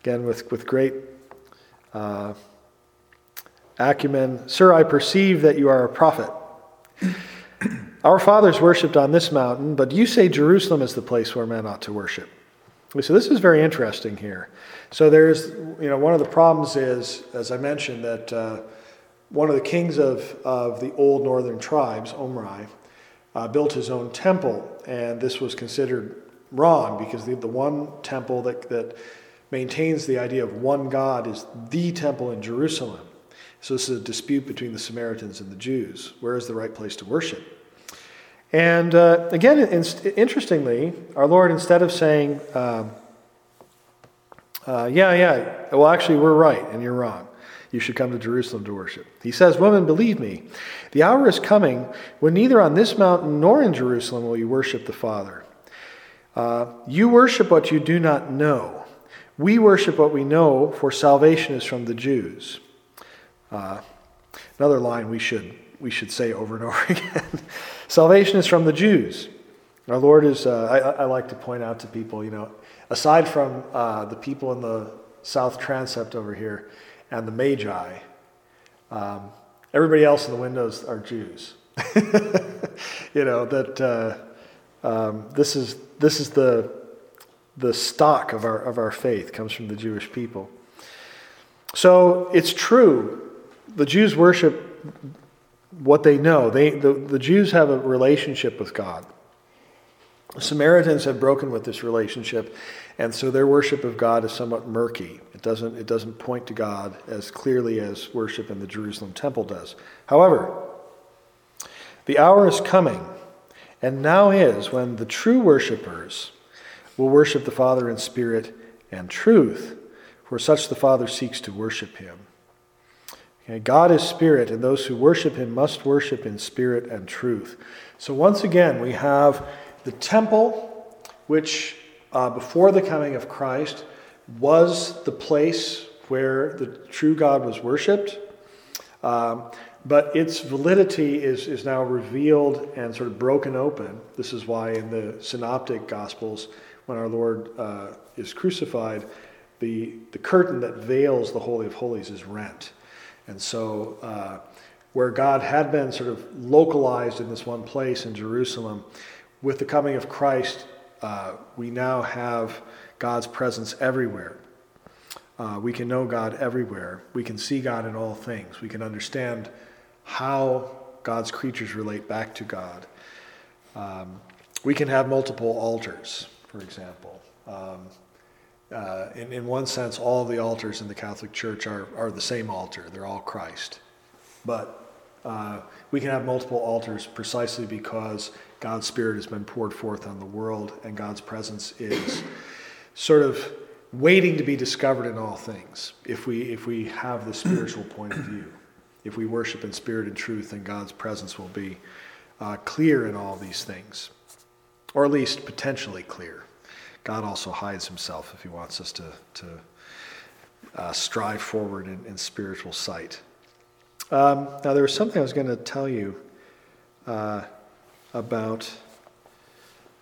A: again with, with great uh, acumen, Sir, I perceive that you are a prophet. Our fathers worshipped on this mountain, but you say Jerusalem is the place where men ought to worship. So this is very interesting here. So there's, you know, one of the problems is, as I mentioned, that uh, one of the kings of, of the old northern tribes, Omri, uh, built his own temple, and this was considered wrong because the, the one temple that, that maintains the idea of one God is the temple in Jerusalem. So this is a dispute between the Samaritans and the Jews. Where is the right place to worship? And uh, again, interestingly, our Lord, instead of saying, um, uh, yeah, yeah, well, actually, we're right and you're wrong, you should come to Jerusalem to worship. He says, Woman, believe me, the hour is coming when neither on this mountain nor in Jerusalem will you worship the Father. Uh, you worship what you do not know. We worship what we know, for salvation is from the Jews. Uh, another line we should, we should say over and <laughs> over again salvation is from the Jews. Our Lord is, uh, I, I, like to point out to people, you know, aside from uh, the people in the South Transept over here and the Magi, um, everybody else in the windows are Jews. <laughs> you know, that uh, um, this, is, this is the, the stock of our, of our faith, comes from the Jewish people. So it's true, the Jews worship what they know. They, the, the Jews have a relationship with God. Samaritans have broken with this relationship, and so their worship of God is somewhat murky. It doesn't, it doesn't point to God as clearly as worship in the Jerusalem temple does. However, the hour is coming, and now is, when the true worshippers will worship the Father in spirit and truth, for such the Father seeks to worship him. Okay, God is spirit, and those who worship him must worship in spirit and truth. So once again, we have the temple, which uh, before the coming of Christ was the place where the true God was worshiped. Um, but its validity is, is now revealed and sort of broken open. This is why in the Synoptic Gospels, when our Lord uh, is crucified, the, the curtain that veils the Holy of Holies is rent. And so, uh, where God had been sort of localized in this one place in Jerusalem, with the coming of Christ, uh, we now have God's presence everywhere. Uh, we can know God everywhere. We can see God in all things. We can understand how God's creatures relate back to God. Um, we can have multiple altars, for example. Um, uh, in, in one sense, all the altars in the Catholic Church are, are the same altar, they're all Christ. But uh, we can have multiple altars precisely because God's Spirit has been poured forth on the world, and God's presence is sort of waiting to be discovered in all things if we, if we have the spiritual <clears throat> point of view. If we worship in spirit and truth, then God's presence will be uh, clear in all these things, or at least potentially clear. God also hides himself if he wants us to, to uh, strive forward in, in spiritual sight. Um, now, there was something I was going to tell you. Uh, about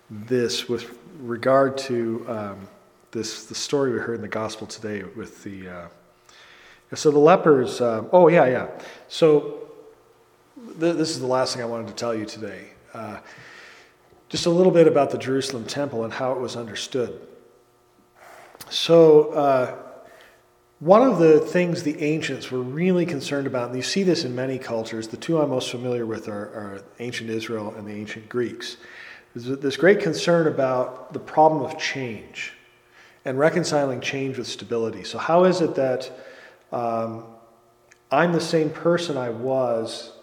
A: this with regard to um, this the story we heard in the gospel today with the uh, so the lepers uh, oh yeah yeah. So th- this is the last thing i wanted to tell you today. Uh, just a little bit about the jerusalem temple and how it was understood. So uh, one of the things the ancients were really concerned about, and you see this in many cultures, the two I'm most familiar with are, are ancient Israel and the ancient Greeks. There's this great concern about the problem of change and reconciling change with stability. So, how is it that um, I'm the same person I was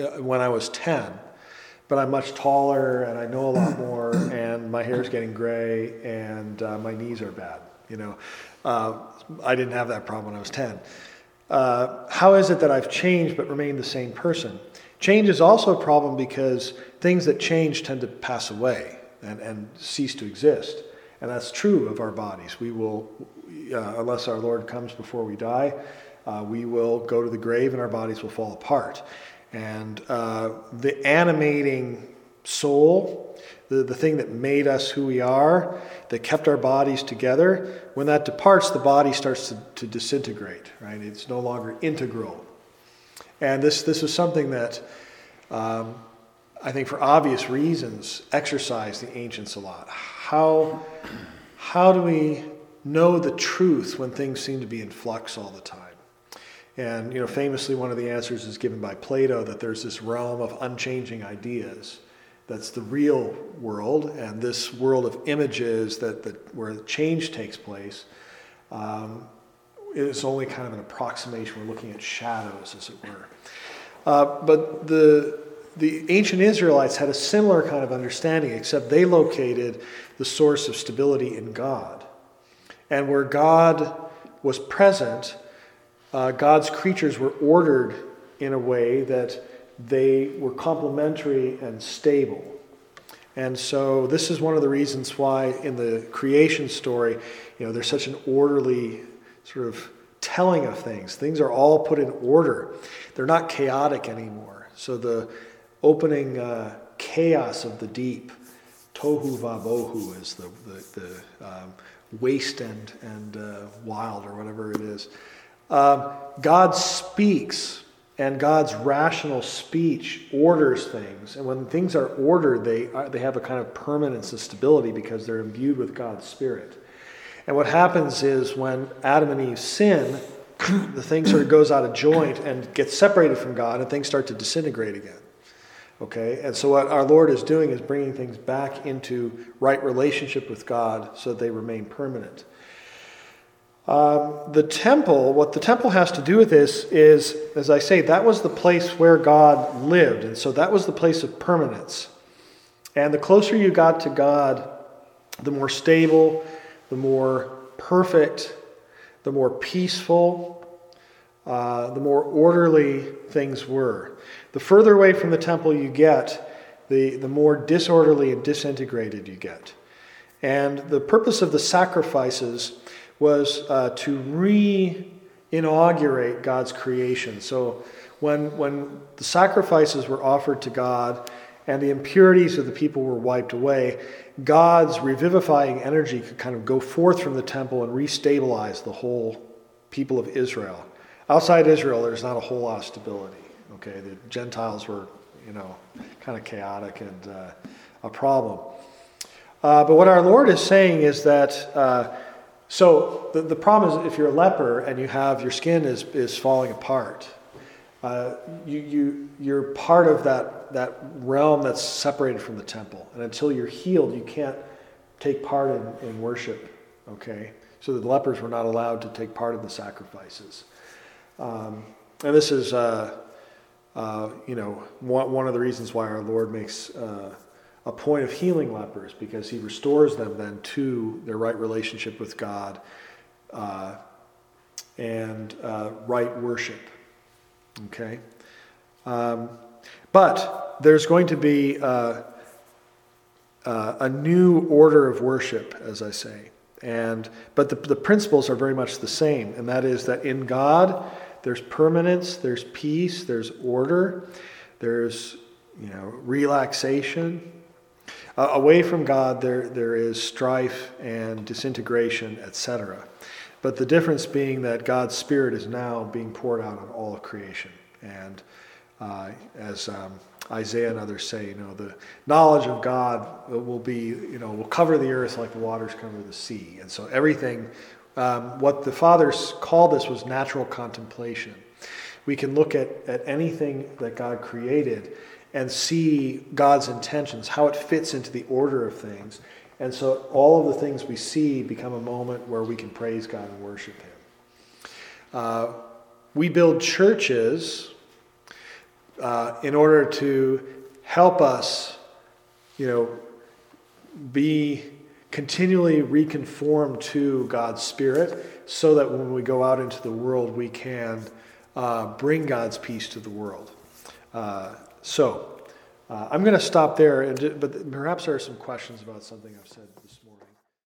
A: uh, when I was 10, but I'm much taller and I know a lot more, <coughs> and my hair is getting gray and uh, my knees are bad? You know, uh, I didn't have that problem when I was 10. Uh, how is it that I've changed but remained the same person? Change is also a problem because things that change tend to pass away and, and cease to exist. And that's true of our bodies. We will, uh, unless our Lord comes before we die, uh, we will go to the grave and our bodies will fall apart. And uh, the animating soul, the, the thing that made us who we are, that kept our bodies together, when that departs, the body starts to, to disintegrate, right? It's no longer integral. And this, this was something that um, I think, for obvious reasons, exercised the ancients a lot. How, how do we know the truth when things seem to be in flux all the time? And you know, famously, one of the answers is given by Plato that there's this realm of unchanging ideas that's the real world, and this world of images that, that where change takes place um, is only kind of an approximation. We're looking at shadows, as it were. Uh, but the the ancient Israelites had a similar kind of understanding, except they located the source of stability in God. And where God was present, uh, God's creatures were ordered in a way that they were complementary and stable. And so this is one of the reasons why in the creation story, you know, there's such an orderly sort of telling of things. Things are all put in order. They're not chaotic anymore. So the opening uh, chaos of the deep, tohu vabohu is the, the, the um, waste and, and uh, wild or whatever it is. Um, God speaks and God's rational speech orders things. And when things are ordered, they, are, they have a kind of permanence and stability because they're imbued with God's Spirit. And what happens is when Adam and Eve sin, <clears throat> the thing sort of goes out of joint and gets separated from God, and things start to disintegrate again. Okay? And so what our Lord is doing is bringing things back into right relationship with God so they remain permanent. Um, the temple, what the temple has to do with this is, as I say, that was the place where God lived. And so that was the place of permanence. And the closer you got to God, the more stable, the more perfect, the more peaceful, uh, the more orderly things were. The further away from the temple you get, the, the more disorderly and disintegrated you get. And the purpose of the sacrifices was uh, to re inaugurate God's creation. So when, when the sacrifices were offered to God and the impurities of the people were wiped away, God's revivifying energy could kind of go forth from the temple and restabilize the whole people of Israel. Outside Israel, there's not a whole lot of stability. Okay, the Gentiles were, you know, kind of chaotic and uh, a problem. Uh, but what our Lord is saying is that uh, so the, the problem is if you're a leper and you have your skin is, is falling apart, uh, you, you, you're part of that, that realm that's separated from the temple. And until you're healed, you can't take part in, in worship. Okay? So the lepers were not allowed to take part in the sacrifices. Um, and this is, uh, uh, you know, one, one of the reasons why our Lord makes uh, a point of healing lepers because he restores them then to their right relationship with God uh, and uh, right worship. Okay? Um, but there's going to be uh, uh, a new order of worship, as I say. And, but the, the principles are very much the same, and that is that in God there's permanence, there's peace, there's order, there's you know relaxation, uh, away from God, there, there is strife and disintegration, etc. But the difference being that God's Spirit is now being poured out on all of creation. And uh, as um, Isaiah and others say, you know, the knowledge of God will be, you know, will cover the earth like the waters cover the sea. And so everything, um, what the fathers called this was natural contemplation. We can look at, at anything that God created and see God's intentions, how it fits into the order of things. And so all of the things we see become a moment where we can praise God and worship Him. Uh, we build churches uh, in order to help us, you know, be continually reconformed to God's Spirit so that when we go out into the world, we can uh, bring God's peace to the world. Uh, so, uh, I'm going to stop there, and, but perhaps there are some questions about something I've said.